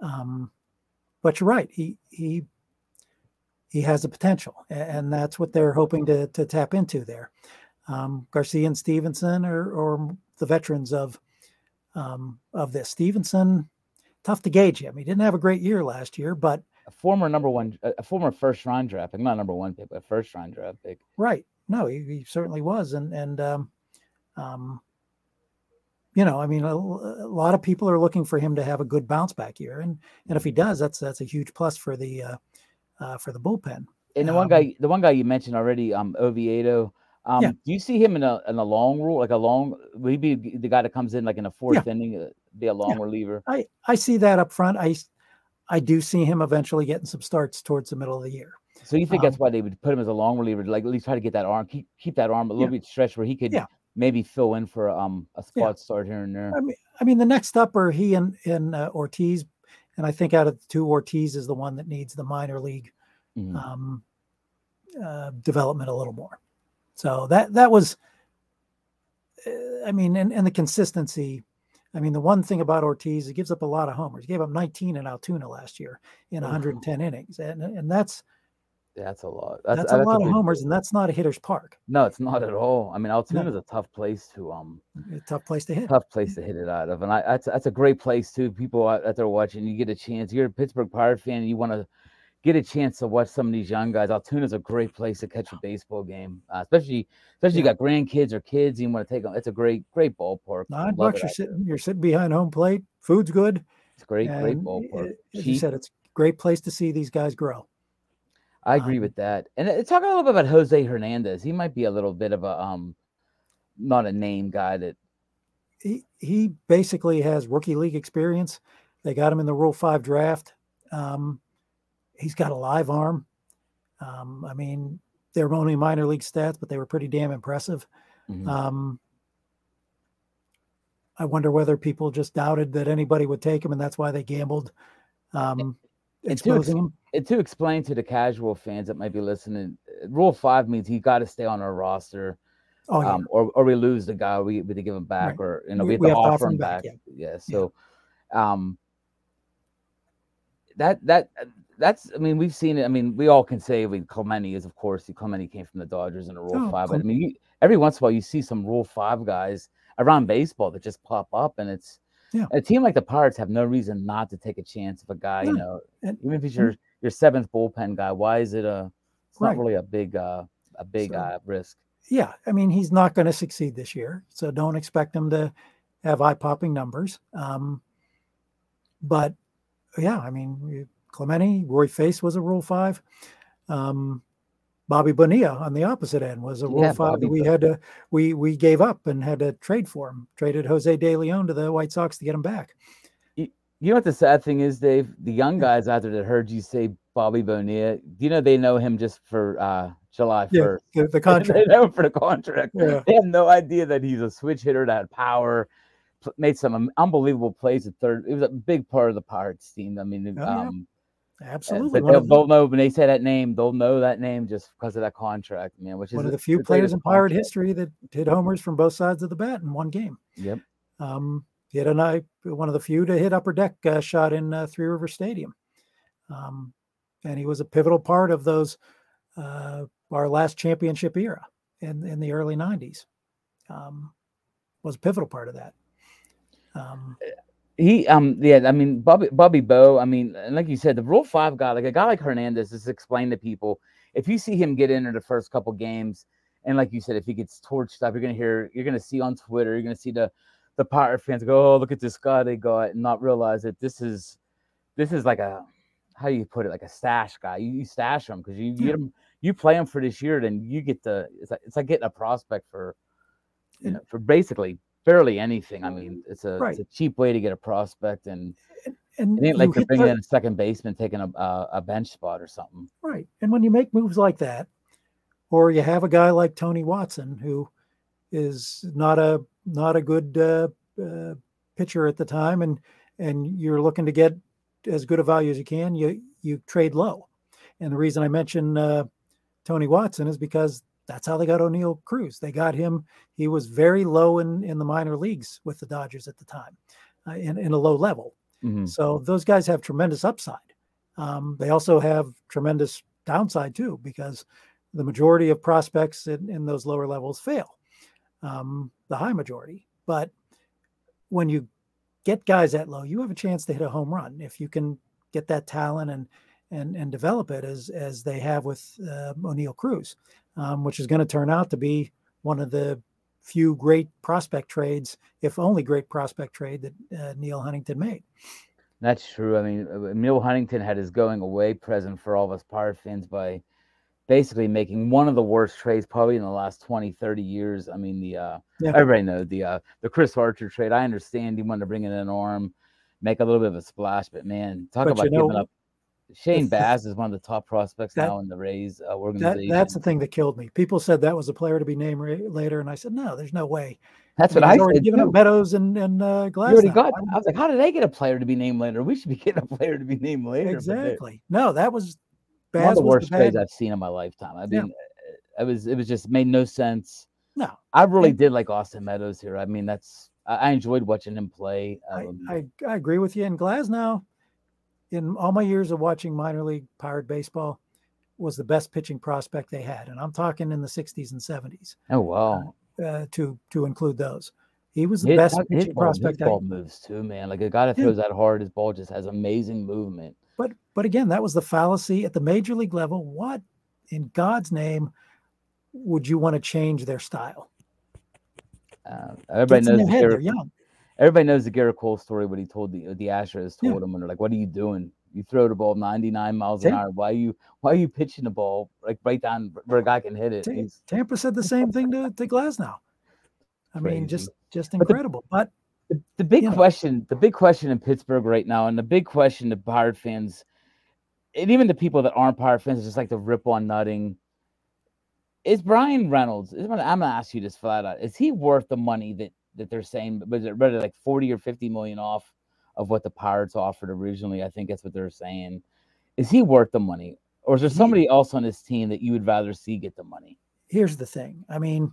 um, but you're right, he he he has the potential, and that's what they're hoping to to tap into there. Um, Garcia and Stephenson or, or the veterans of um, of this. Stephenson, tough to gauge him. He didn't have a great year last year, but a former number one, a former first round draft pick, not number one pick, but first round draft pick. Right. No, he, he certainly was, and and um, um, you know, I mean, a, a, lot of people are looking for him to have a good bounce back year, and and if he does, that's that's a huge plus for the uh, uh, for the bullpen. And the one guy, um, the one guy you mentioned already, um, Oviedo. Um, yeah. Do you see him in a in a long rule, like a long? Will he be the guy that comes in like in a fourth yeah. inning, uh, be a long yeah. reliever? I I see that up front. I I do see him eventually getting some starts towards the middle of the year. So you think um, that's why they would put him as a long reliever, like at least try to get that arm, keep keep that arm a little bit stretched where he could yeah. maybe fill in for um a spot start here and there. I mean, I mean, the next up are he and and uh, Ortiz, and I think out of the two, Ortiz is the one that needs the minor league mm-hmm. um, uh, development a little more. So that that was, uh, I mean, and, and the consistency. I mean, the one thing about Ortiz, he gives up a lot of homers. He gave up 19 in Altoona last year in 110 innings, and and that's that's a lot. That's, that's a that's lot a of homers, and that's not a hitter's park. No, it's not at all. I mean, Altoona no. is a tough place to um, a tough place to hit. Tough place to hit it out of, and I that's that's a great place too. People out there watching, you get a chance. You're a Pittsburgh Pirate fan, and you want to get a chance to watch some of these young guys. Altoona is a great place to catch a baseball game, uh, especially especially yeah. you got grandkids or kids. You want to take them. It's a great great ballpark. Nine bucks. You're sitting. You're sitting behind home plate. Food's good. It's great. And great ballpark. As you said, it's a great place to see these guys grow. I agree um, with that. And uh, talk a little bit about Jose Hernandez. He might be a little bit of a um, not a name guy that he he basically has rookie league experience. They got him in the Rule Five draft. Um, he's got a live arm. Um, I mean, they're only minor league stats, but they were pretty damn impressive. Mm-hmm. Um, I wonder whether people just doubted that anybody would take him, and that's why they gambled. Um, and to, ex- and to explain to the casual fans that might be listening, Rule Five means he got to stay on our roster. Oh, yeah. um, or or we lose the guy, we we give him back, right. or you know we, we have to offer him back. back. Yeah. yeah. So, yeah. um, that that that's I mean we've seen it. I mean we all can say with Clemente is of course Clemente came from the Dodgers in a Rule oh, Five, but I mean you, every once in a while you see some Rule Five guys around baseball that just pop up, and it's yeah. A team like the Pirates have no reason not to take a chance of a guy, yeah. you know, and, even if he's your your seventh bullpen guy. Why is it a? It's right. not really a big uh, a big so, uh, risk. Yeah, I mean he's not going to succeed this year, so don't expect him to have eye popping numbers. Um, but yeah, I mean Clemente, Roy Face was a Rule Five. Um, Bobby Bonilla on the opposite end was a rule yeah, five that we had to we we gave up and had to trade for him. Traded Jose De Leon to the White Sox to get him back. You, you know what the sad thing is, Dave? The young guys out there that heard you say Bobby Bonilla, do you know they know him just for uh, July first? Yeah, the, the contract. they know him for the contract. Yeah. They have no idea that he's a switch hitter that had power. Made some unbelievable plays at third. It was a big part of the Pirates team. I mean, oh, um, Absolutely. They'll, know when they say that name, they'll know that name just because of that contract, man. Which is one of the few players in Pirate history that hit homers from both sides of the bat in one game. Yep. Um, he had a night, one of the few to hit upper deck uh, shot in uh, Three River Stadium, um, and he was a pivotal part of those uh, our last championship era in in the early '90s. Um, was a pivotal part of that. Um, eh, he um yeah i mean bobby bobby bo i mean like you said the rule five guy like a guy like hernandez just explain to people if you see him get into the first couple games and like you said if he gets torched up you're gonna hear you're gonna see on twitter you're gonna see the the pirate fans go oh look at this guy they got and not realize that this is this is like a how do you put it like a stash guy. You, you stash him because you get him you play him for this year then you get the it's like, it's like getting a prospect for you know for basically barely anything. I mean, it's a, right. it's a cheap way to get a prospect, and, and, it ain't like you're bringing in a second baseman taking a, a, a bench spot or something. Right. And when you make moves like that, or you have a guy like Tony Watson who is not a not a good uh, uh, pitcher at the time, and and you're looking to get as good a value as you can, you you trade low. And the reason I mention uh, Tony Watson is because that's how they got Oneil Cruz. They got him. He was very low in, in the minor leagues with the Dodgers at the time, uh, in, in a low level. Mm-hmm. So those guys have tremendous upside. Um, they also have tremendous downside too, because the majority of prospects in, in those lower levels fail. um, the high majority. But when you get guys that low, you have a chance to hit a home run if you can get that talent and and and develop it as as they have with uh, Oneil Cruz, um, which is going to turn out to be one of the few great prospect trades, if only great prospect trade that uh, Neal Huntington made. That's true. I mean, Neal Huntington had his going away present for all of us Pirate fans by basically making one of the worst trades probably in the last 20, 30 years. I mean, the uh, yeah. everybody knows the uh, the Chris Archer trade. I understand he wanted to bring in an arm, make a little bit of a splash, but man, talk but about giving know, up Shane Baz is one of the top prospects that, now in the Rays uh, organization. That, that's the thing that killed me. People said that was a player to be named later, and I said, no, there's no way. That's what I said. Given up Meadows and and uh, Glass. Got, I was like, how did they get a player to be named later? We should be getting a player to be named later. Exactly. No, that was Baz one of the worst trades I've seen in my lifetime. I mean, yeah. it was it was just made no sense. No, I really did like Austin Meadows here. I mean, that's I, enjoyed watching him play. Um, I, I, I agree with you. And Glasnow in all my years of watching minor league Pirate baseball, was the best pitching prospect they had, and I'm talking in the 60s and 70s. Oh wow! Uh, uh, to to include those, he was the best pitching ball, prospect. His ball moves too, man. Like a guy that throws that hard, his ball just has amazing movement. But but again, that was the fallacy at the major league level. What in God's name would you want to change their style? Uh, everybody knows head, they're young everybody knows the Gerrit Cole story. What he told the the Astros told yeah. him, and they're like, "What are you doing? You throw the ball 99 miles an hour. Why are you why are you pitching the ball like right down where a guy can hit it?" Tampa said the same thing to to Glasnow. I Crazy. mean, just just incredible. But the, the, the big question, know. the big question in Pittsburgh right now, and the big question to Pirate fans, and even the people that aren't Pirate fans, just like the rip on Nutting. Is Bryan Reynolds? I'm gonna ask you this flat out. Is he worth the money that that they're saying was it really like 40 or 50 million off of what the Pirates offered originally. I think that's what they're saying. Is he worth the money? Or is there somebody else on this team that you would rather see get the money? Here's the thing. I mean,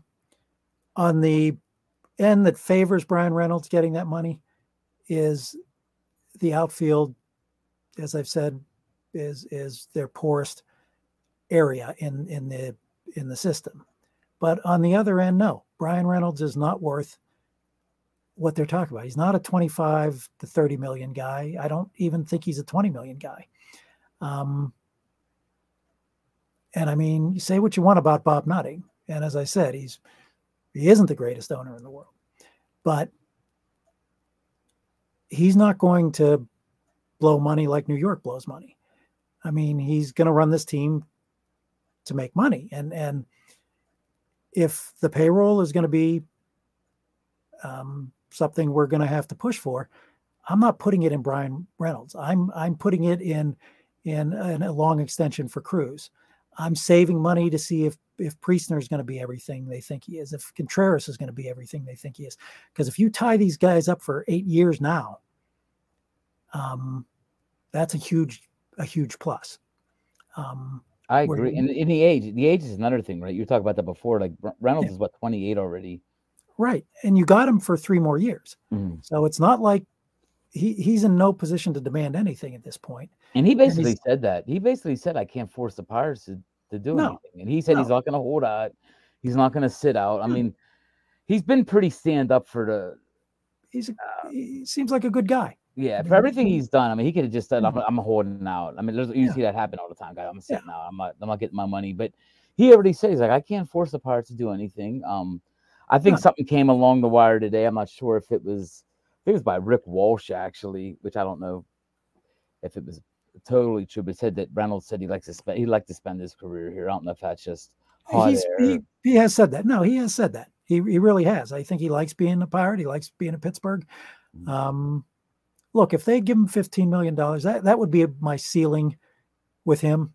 on the end that favors Bryan Reynolds getting that money is the outfield, as I've said, is is their poorest area in in the in the system. But on the other end, no, Bryan Reynolds is not worth what they're talking about. He's not a 25 to 30 million guy. I don't even think he's a 20 million guy. Um, and I mean, you say what you want about Bob Nutting, and as I said, he's he isn't the greatest owner in the world, but he's not going to blow money like New York blows money. I mean, he's going to run this team to make money, and and if the payroll is going to be um, something we're going to have to push for. I'm not putting it in Bryan Reynolds. I'm I'm putting it in in, in a long extension for Cruz. I'm saving money to see if if Priester is going to be everything they think he is, if Contreras is going to be everything they think he is. Because if you tie these guys up for eight years now, um, that's a huge a huge plus. Um, I agree, and in the age, the age is another thing, right? You talked about that before. Like Reynolds yeah. is what 28 already. Right. And you got him for three more years. Mm. So it's not like he, he's in no position to demand anything at this point. And he basically and said that. He basically said, I can't force the Pirates to, to do no, anything. And he said no. he's not going to hold out. He's not going to sit out. I mean, he's been pretty stand up for the. He's a, uh, he seems like a good guy. Yeah, for everything he's done, I mean, he could have just said, "I'm, I'm holding out." I mean, there's, you yeah. see that happen all the time, guy. I'm sitting yeah. out. I'm not, I'm not getting my money. But he already says, like, I can't force the Pirates to do anything. Um, I think something came along the wire today. I'm not sure if it was, I think it was by Rick Walsh actually, which I don't know if it was totally true, but said that Reynolds said he likes to spend he liked to spend his career here. I don't know if that's just he he has said that. No, he has said that. He he really has. I think he likes being a pirate. He likes being in Pittsburgh. Mm-hmm. Um, look, if they give him fifteen million dollars, that that would be my ceiling with him.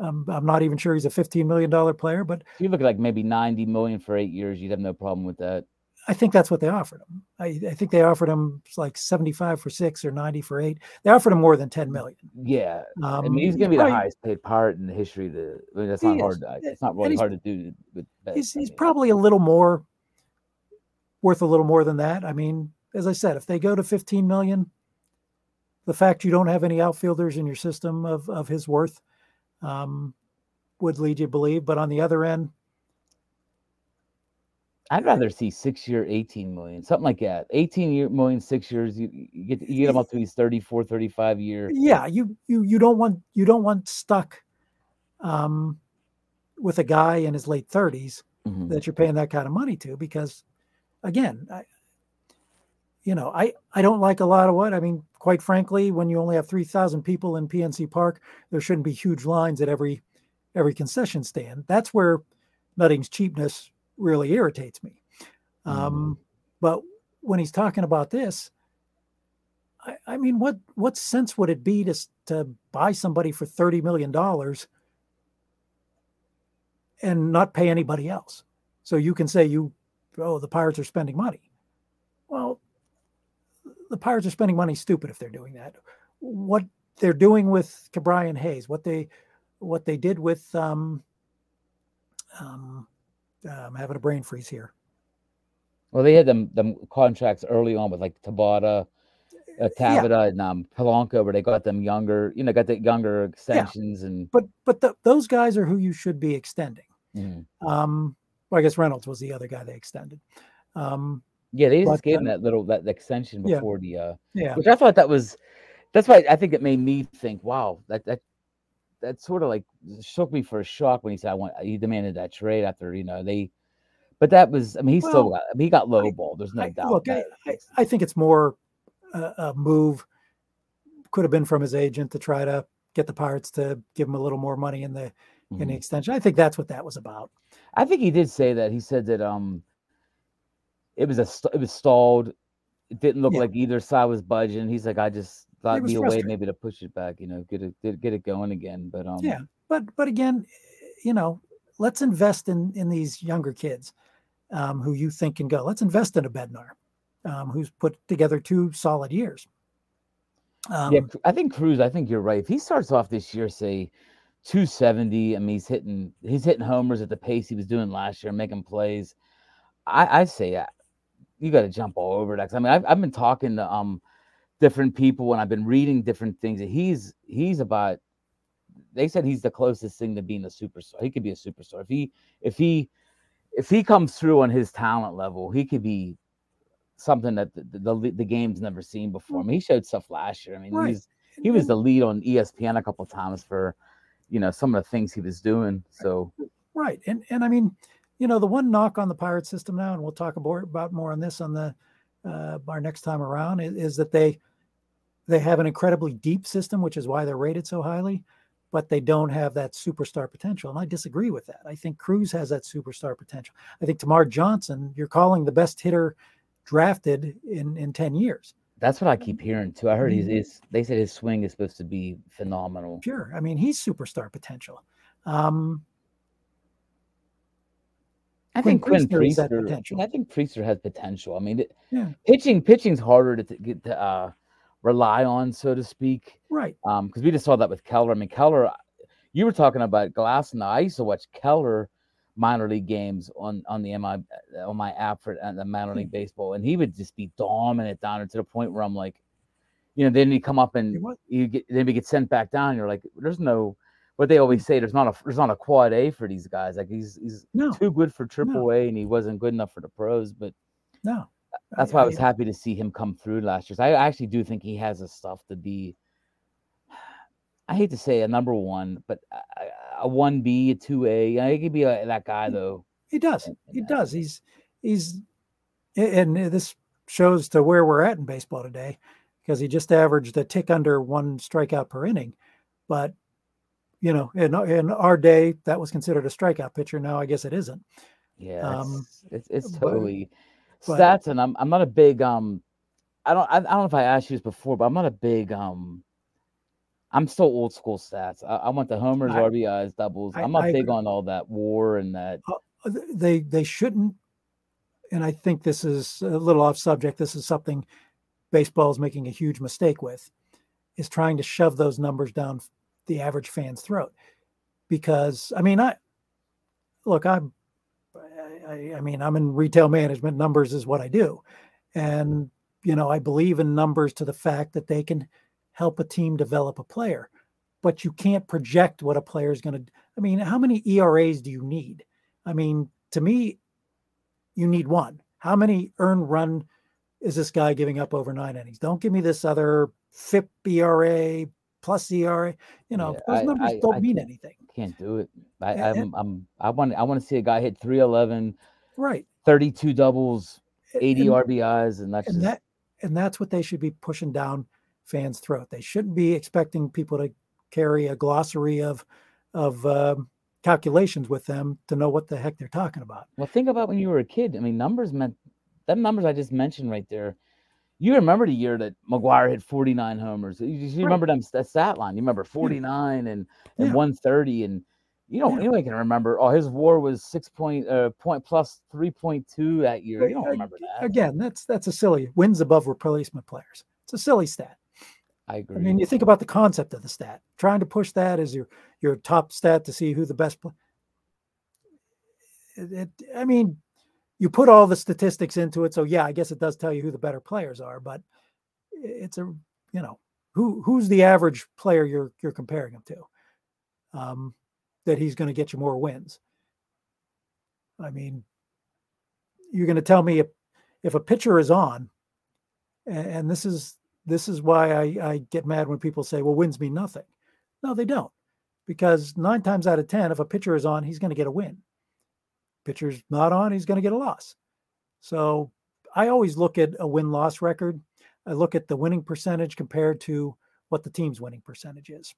Um, I'm not even sure he's a 15 million dollar player, but if you look at like maybe 90 million for eight years, you'd have no problem with that. I think that's what they offered him. I, I, think they offered him like 75 for six or 90 for eight. They offered him more than 10 million. Yeah. Um, I mean, he's going to be the highest paid part in the history of the, I mean, that's not hard. To, it's not really hard to do. With he's, he's probably a little more worth a little more than that. I mean, as I said, if they go to 15 million, the fact you don't have any outfielders in your system of, of his worth um, would lead you to believe. But on the other end, I'd rather see six year, 18 million, something like that. 18 year million, six years. You, you get you get them up to these 34, 35 year. Yeah, you you you don't want you don't want stuck um, with a guy in his late 30s Mhm. that you're paying that kind of money to because again I, you know i i don't like a lot of what i mean quite frankly when you only have 3000 people in pnc park there shouldn't be huge lines at every every concession stand that's where nutting's cheapness really irritates me um but when he's talking about this I, I mean what what sense would it be to to buy somebody for 30 million dollars and not pay anybody else. So you can say you, oh, the Pirates are spending money. Well, the Pirates are spending money stupid if they're doing that. What they're doing with Ke'Bryan Hayes, what they what they did with um, um, I'm having a brain freeze here. Well, they had them them contracts early on with like Tabata, uh, Tabata, and um, Polanco, where they got them younger. You know, got the younger extensions and. But but the, those guys are who you should be extending. Mhm. Um, well, I guess Reynolds was the other guy they extended. Um, Yeah, they just But, gave uh, him that little that extension yeah. before the uh yeah, which I thought that was that's why I think it made me think, wow, that that that sort of like shook me for a shock when he said I want he demanded that trade after, you know, they but that was I mean he still got I mean, he got low ball. There's no I, doubt. look, I, that. I, I think it's more a, a move could have been from his agent to try to get the Pirates to give him a little more money in the in the Mhm. extension. I think that's what that was about. I think he did say that. He said that um it was a it was stalled. It didn't look Yeah. like either side was budging. He's like, I just thought it'd be a way maybe to push it back, you know, get it get, it going again. But um Yeah, but but again, you know, let's invest in in these younger kids um, who you think can go. Let's invest in a Bednar, um, who's put together two solid years. Um, Yeah, I think Cruz. I think you're right. If he starts off this year, say 270, I mean, he's hitting he's hitting homers at the pace he was doing last year, making plays. I I say you got to jump all over that. I mean, I've I've been talking to um different people and I've been reading different things. He's he's about. They said he's the closest thing to being a superstar. He could be a superstar if he if he if he comes through on his talent level. He could be something that the the, the, game's never seen before. I mean, he showed stuff last year. I mean, Right. he's he was the lead on ESPN a couple times for, you know, some of the things he was doing. So Right. And and I mean, you know, the one knock on the pirate system now, and we'll talk about, about more on this on the uh, our next time around, is, is that they they have an incredibly deep system, which is why they're rated so highly, but they don't have that superstar potential. And I disagree with that. I think Cruz has that superstar potential. I think Termarr Johnson, you're calling the best hitter drafted in in 10 years. that's what I keep hearing too. I heard he's, Mhm. his they said his swing is supposed to be phenomenal. Sure. I mean, he's superstar potential. Um, I Quinn think Quinn Priester Priester. potential. I think Priester has potential. I mean, it, Yeah. pitching pitching's harder to, to get to uh, rely on, so to speak. right. Um, because we just saw that with Keller. I mean, Keller, you were talking about Glass, and I used to watch Keller minor league games on on the MI on my app for uh, the minor league baseball, and he would just be dominant down to the point where I'm like, you know, then he come up and you get then we get sent back down. You're like, there's no what they always say. There's not a there's not a quad A for these guys. Like he's he's No. too good for triple A, and he wasn't good enough for the pros. But No. that's why I was happy to see him come through last year. So I actually do think he has the stuff to be. I hate to say a number one, but a- a- a one B, a two A. He could be like that guy though. He does. in He that. does. He's he's and uh, this shows to where we're at in baseball today because he just averaged a tick under one strikeout per inning. But you know, in in our day, that was considered a strikeout pitcher. Now I guess it isn't. Yeah, Um, it's, it's it's totally but- stats, and I'm I'm not a big um, I don't I, I don't know if I asked you this before, but I'm not a big um. I'm still old school stats. I, I want the homers, I- RBIs, doubles. I- I'm not big on all that war and that. Uh, They they shouldn't. And I think this is a little off subject. This is something baseball is making a huge mistake with, is trying to shove those numbers down the average fan's throat. Because I mean, I look, I'm, I, I- mean, I'm in retail management. Numbers is what I do, and you know, I believe in numbers to the fact that they can help a team develop a player, but you can't project what a player is going to. I mean, how many ERAs do you need? I mean, to me, You need one. How many earned run is this guy giving up over nine innings? Don't give me this other FIP ERA plus ERA. You know, Yeah, those I- numbers I- don't I mean anything. Can't do it. I, And- I'm, I'm, I want, I want to see a guy hit 311, Right. 32 doubles, 80 And- RBIs, and that's and just that and that's what they should be pushing down fans' throat. They shouldn't be expecting people to carry a glossary of of um, calculations with them to know what the heck they're talking about. Well, think about when you were a kid. I mean, numbers meant them numbers I just mentioned right there. You remember the year that McGwire hit 49 homers. You, you remember them that stat line. You remember 49 and, and Yeah. 130 and you don't Yeah. anyone can remember. Oh, his WAR was six point uh point plus 3.2 that year. You don't remember that. Again, that's that's a silly wins above replacement players. It's a silly stat. I agree. I mean, you think about the concept of the stat. Trying to push that as your your top stat to see who the best. Play. It, it, I mean, you put all the statistics into it, so yeah, I guess it does tell you who the better players are. But it's a you know who who's the average player you're you're comparing him to. Um, that he's going to get you more wins. I mean, you're going to tell me if if a pitcher is on, and, and this is this is why I, I get mad when people say, well, wins mean nothing. No, they don't. Because nine times out of 10, if a pitcher is on, he's going to get a win. Pitcher's not on, he's going to get a loss. So I always look at a win loss record. I look at the winning percentage compared to what the team's winning percentage is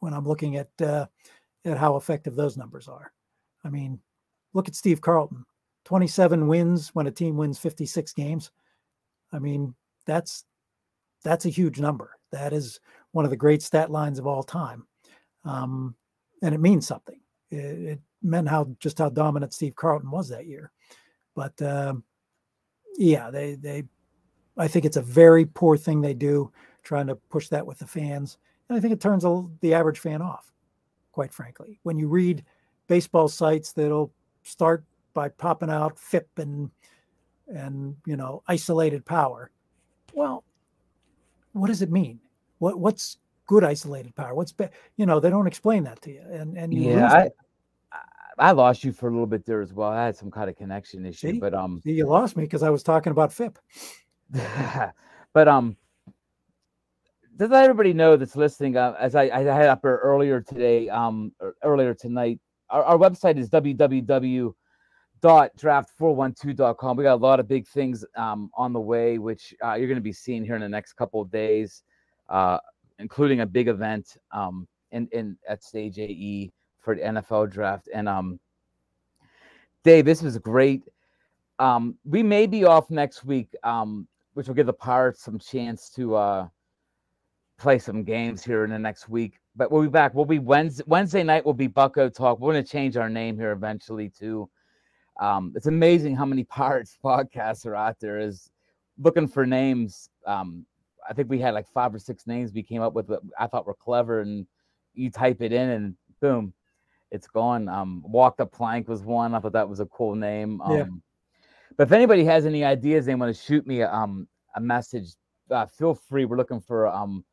when I'm looking at uh, at how effective those numbers are. I mean, look at Steve Carlton 27 wins when a team wins 56 games. I mean, that's that's a huge number. That is one of the great stat lines of all time, um, and it means something. It, it, meant how just how dominant Steve Carlton was that year. But um, yeah, they they, I think it's a very poor thing they do trying to push that with the fans, and I think it turns the average fan off. Quite frankly, when you read baseball sites that'll start by popping out FIP and and you know isolated power well what does it mean what what's good isolated power what's be, you know they don't explain that to you and and you yeah, I, I I lost you for a little bit there as well. I had some kind of connection issue, See? but um, See, you lost me because I was talking about FIP. but um, does everybody know that's listening? Uh, as I, I had up earlier today, um, earlier tonight, our, our website is www.draft412.com. We got a lot of big things um, on the way, which uh, you're going to be seeing here in the next couple of days, uh, including a big event um, in, in at Stage AE for the NFL draft. And um, Dave, this was great. Um, we may be off next week, um, which will give the Pirates some chance to uh, play some games here in the next week. But we'll be back. We'll be Wednesday. Wednesday night will be Bucco Talk. We're going to change our name here eventually too. Um, it's amazing how many Pirates podcasts are out there. Is looking for names. Um, I think we had like five or six names we came up with that I thought were clever, and you type it in and boom, it's gone. Um, Walk the Plank was one. I thought that was a cool name. Um, Yeah. But if anybody has any ideas, they want to shoot me a, um, a message. Uh, feel free. We're looking for um,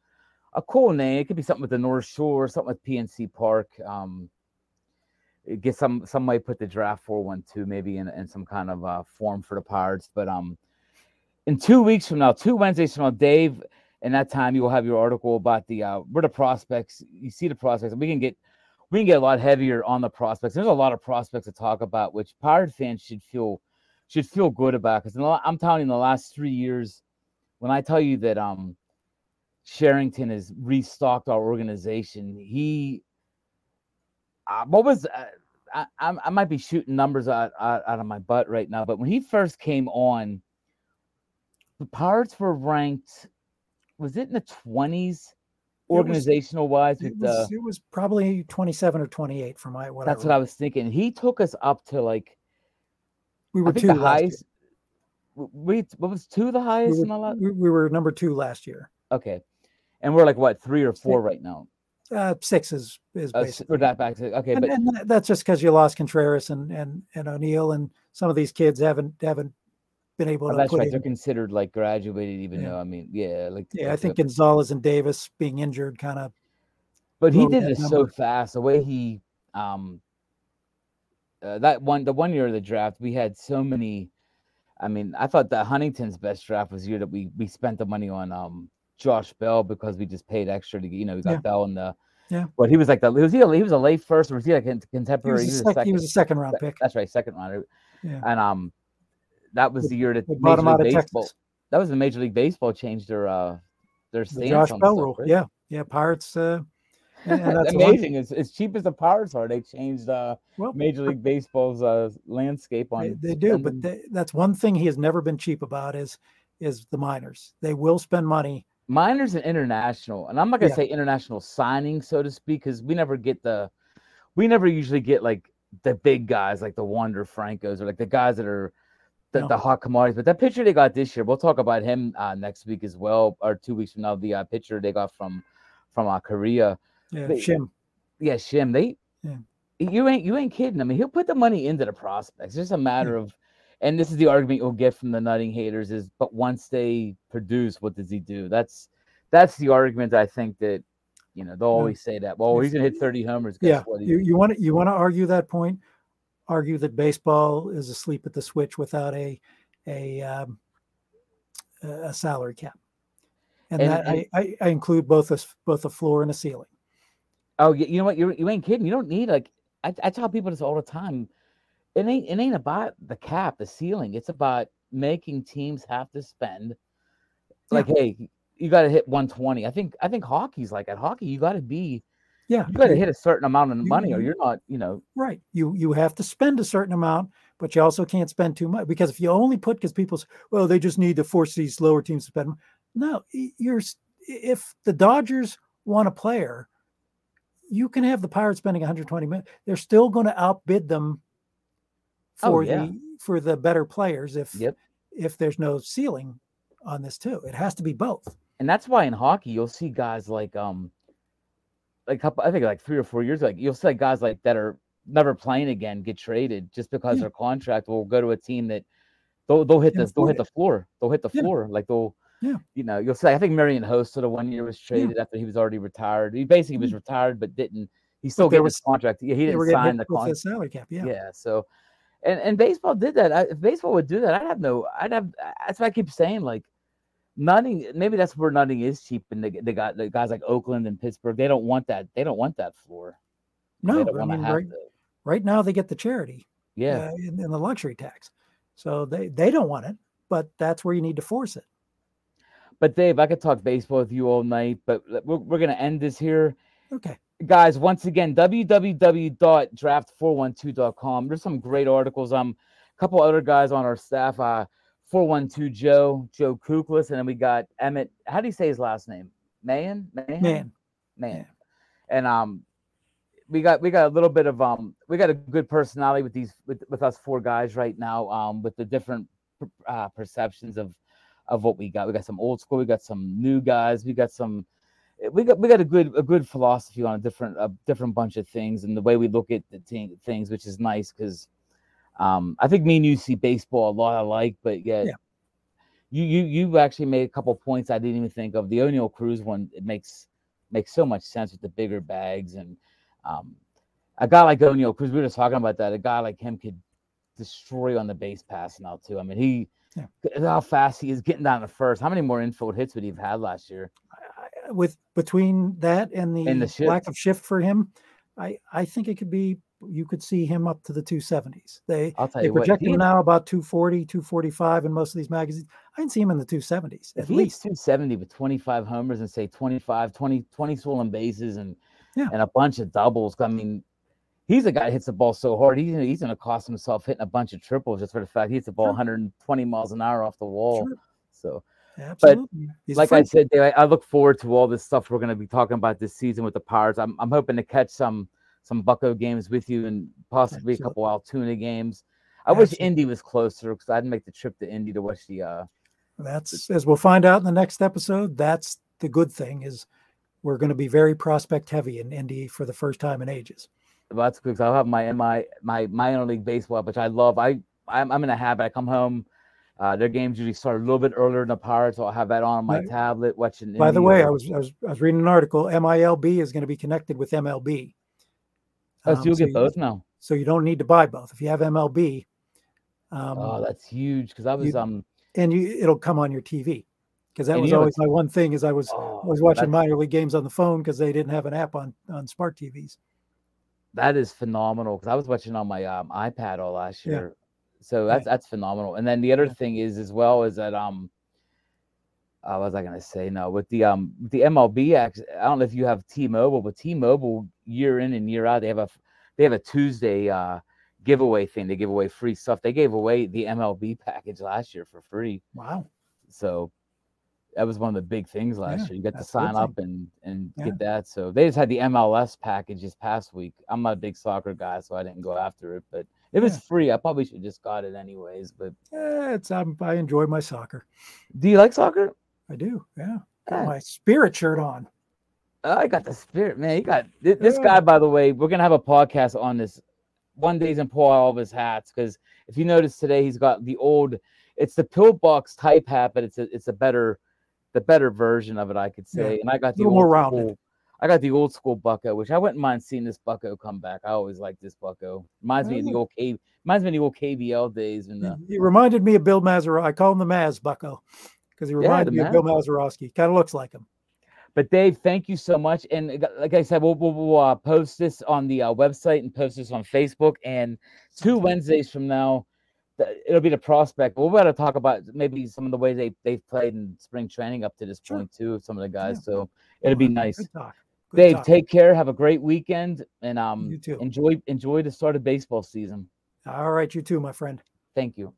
a cool name. It could be something with the North Shore, something with PNC Park. Um, get some some might put the draft four one two maybe in, in some kind of uh, form for the Pirates. But um, in two weeks from now, two Wednesdays from now, Dave, in that time you will have your article about the uh, where the prospects. You see the prospects, and we can get we can get a lot heavier on the prospects. There's a lot of prospects to talk about, which Pirate fans should feel should feel good about. Because I'm telling you, in the last three years, when I tell you that um Cherington has restocked our organization, he uh, what was uh, I, I I might be shooting numbers out, out out of my butt right now, but when he first came on, the Pirates were ranked. Was it in the twenties? Organizational wise, It was, it was probably 27 or 28 for my what that's I what I was thinking. He took us up to like we were two the year. highest. We what was two the highest We in the were, last? we, we were number two last year. Okay, and we're like what three or four right now? Uh, six is is Uh, basically. we're that back to okay, and, but and that's just because you lost Contreras and and and Oneil, and some of these kids haven't haven't been able oh, to that's right. in. They're considered like graduated, even Yeah. though I mean, yeah, like Yeah, I think Gonzalez and Davis being injured kind of But he did this so fast. The way he um uh, that one the one year of the draft we had so many. I mean, I thought that Huntington's best draft was year that we we spent the money on um Josh Bell because we just paid extra to get you know we got Yeah. Bell in the Yeah. But he was like the was he a, he was a late first or was he like a He contemporary? was, He a sec- he was a second round pick. That's right, second rounder. Yeah. And um, that was the year that They Major League of Baseball. Texas. That was the Major League Baseball changed their uh their The Josh Bell rule. right? Yeah. Yeah. Pirates. Uh, and that's amazing. As, as cheap as the Pirates are, they changed uh Well, Major League Baseball's uh landscape on. They, they do, but they, that's one thing he has never been cheap about is is the minors. They will spend money. minors and international, and I'm not gonna Yeah. say international signing, so to speak, because we never get the, we never usually get like the big guys like the Wander Francos or like the guys that are the, No. the hot commodities. But that pitcher they got this year, we'll talk about him uh, next week as well, or two weeks from now. The uh, pitcher they got from from uh, Korea, Yeah, They- Shim. yeah, Shim. They, Yeah. you ain't you ain't kidding. I mean, he'll put the money into the prospects. It's just a matter of, and this is the argument you'll get from the nutting haters is, but once they produce, what does he do? That's that's the argument I think that, you know, they'll always say that. Well, he's gonna hit thirty homers. Yeah, what? You you want to you want to argue that point? Argue that baseball is asleep at the switch without a a um, a salary cap, and, And- that and- I, I, I include both a both a floor and a ceiling. Oh, you know what? You you ain't kidding. You don't need like I, I tell people this all the time. It ain't it ain't about the cap, the ceiling. It's about making teams have to spend. Like, hey, you got to hit 120. I think I think hockey's like at hockey. You got to be Yeah, you got to hit a certain amount of you- money, or you- you're not. You know, Right. You you have to spend a certain amount, but you also can't spend too much because if you only put because people say, well, they just need to force these lower teams to spend. mo-" No, you're if the Dodgers want a player, you can have the Pirates spending 120 million. They're still going to outbid them Oh, for yeah. the for the better players if Yep. if there's no ceiling on this too. It has to be both. and that's why in hockey you'll see guys like um, like couple, I think like three or four years like you'll see guys like that are never playing again get traded just because Yeah. their contract will go to a team that they'll they'll hit the they'll hit the floor they'll hit the Yeah. floor like they'll Yeah. you know you'll say I think Marian Hossa sort of one year was Yeah. traded after he was already retired he basically was retired but didn't he still get his contract yeah, he didn't sign the contract salary cap. Yeah. yeah. So, and and baseball did that. I, if baseball would do that, I'd have no. I'd have. That's why I keep saying like, nutting. Maybe that's where nutting is cheap, and they, they got the guys like Oakland and Pittsburgh. They don't want that. They don't want that floor. No, I mean right, to. right now they get the charity. Yeah. uh, in, in the luxury tax. So they they don't want it, but that's where you need to force it. But Dave, I could talk baseball with you all night, but we're, we're gonna end this here. Okay. guys once again www.draft412.com there's some great articles um a couple other guys on our staff uh 412 joe joe kuklis and then we got Emmet how do you say his last name? Man man Man, man and um we got we got a little bit of um we got a good personality with these with, with us four guys right now um with the different uh, perceptions of of what we got. We got some old school we got some new guys we got some we got we got a good a good philosophy on a different a different bunch of things and the way we look at the thing, things which is nice because um i think me and you see baseball a lot alike but yet Yeah. you you you actually made a couple points i didn't even think of the Oneil cruz one it makes makes so much sense with the bigger bags and um, a guy like Oneil, because we were just talking about that, a guy like him could destroy on the base pass now too. I mean, he Yeah. how fast he is getting down to first. How many more infield hits would he have had last year? With between that and the, And the lack of shift for him, I I think it could be you could see him up to the 270s. They they project him now about 240, 245 in most of these magazines. I can see him in the 270s at least. 270 with 25 homers and say 25, 20, 20 stolen bases and Yeah. and a bunch of doubles, I mean, he's a guy that hits the ball so hard. He's he's going to cost himself hitting a bunch of triples just for the fact he hits the ball Sure. 120 miles an hour off the wall. Sure, So. absolutely. He's a like I said, Dave, I, I look forward to all this stuff we're going to be talking about this season with the Pirates. I'm, I'm hoping to catch some some Bucco games with you and possibly a couple Altoona games. I wish Indy was closer because I'd make the trip to Indy to watch the. uh That's as we'll find out in the next episode. That's the good thing is we're going to be very prospect heavy in Indy for the first time in ages. Well, that's good 'cause I'll have my my my minor league baseball, which I love. I I'm, I'm in a habit. I come home. Uh, their games usually start a little bit earlier than the Pirates. So I'll have that on my Right. tablet watching. By the way, or- I was, I was I was reading an article. MILB is going to be connected with MLB. Oh, so Um, you'll so get you- both now. so you don't need to buy both. If you have MLB, um, oh, that's huge because I was you, um, and you it'll come on your TV because that was always my one thing is I was oh, I was watching minor league games on the phone because they didn't have an app on on smart TVs. That is phenomenal because I was watching on my um, iPad all last year, yeah. so that's that's phenomenal. And then the other yeah. thing is as well is that um, uh, what was I gonna say? No, with the um the MLB, I don't know if you have T-Mobile, but T-Mobile year in and year out they have a they have a Tuesday uh giveaway thing. They give away free stuff. They gave away the MLB package last year for free. Wow. So that was one of the big things last yeah, year. You got to sign up and and yeah. get that. So they just had the MLS package this past week. I'm not a big soccer guy, so I didn't go after it, but it was yeah. free. I probably should just got it anyways. But yeah, it's um, I enjoy my soccer. Do you like soccer? I do. Yeah, got my spirit shirt on. Oh, I got the spirit, man. You got this guy, by the way. We're gonna have a podcast on this one day and pull all of his hats because if you notice today, he's got the old. It's the pillbox type hat, but it's a it's a better the better version of it, I could say. Yeah. And I got the old more rounded. School, I got the old school Bucco, which I wouldn't mind seeing this Bucco come back. I always like this Bucco. Reminds me of the old K. Reminds me of the old KBL days. And the... he reminded me of Bill Mazeroski. I call him the Maz Bucco because he reminded yeah, me of Bill Mazeroski. Kind of looks like him. But Dave, thank you so much. And uh, like I said, we'll, we'll, we'll uh, post this on the uh, website and post this on Facebook. And two Wednesdays from now, it'll be the prospect. Going to talk about maybe some of the ways they they've played in spring training up to this sure. point too. Some of the guys, yeah. so it'll be nice. Good talk. Good Dave, talk. take care. Have a great weekend, and um, you too. enjoy enjoy the start of baseball season. All right, you too, my friend. Thank you.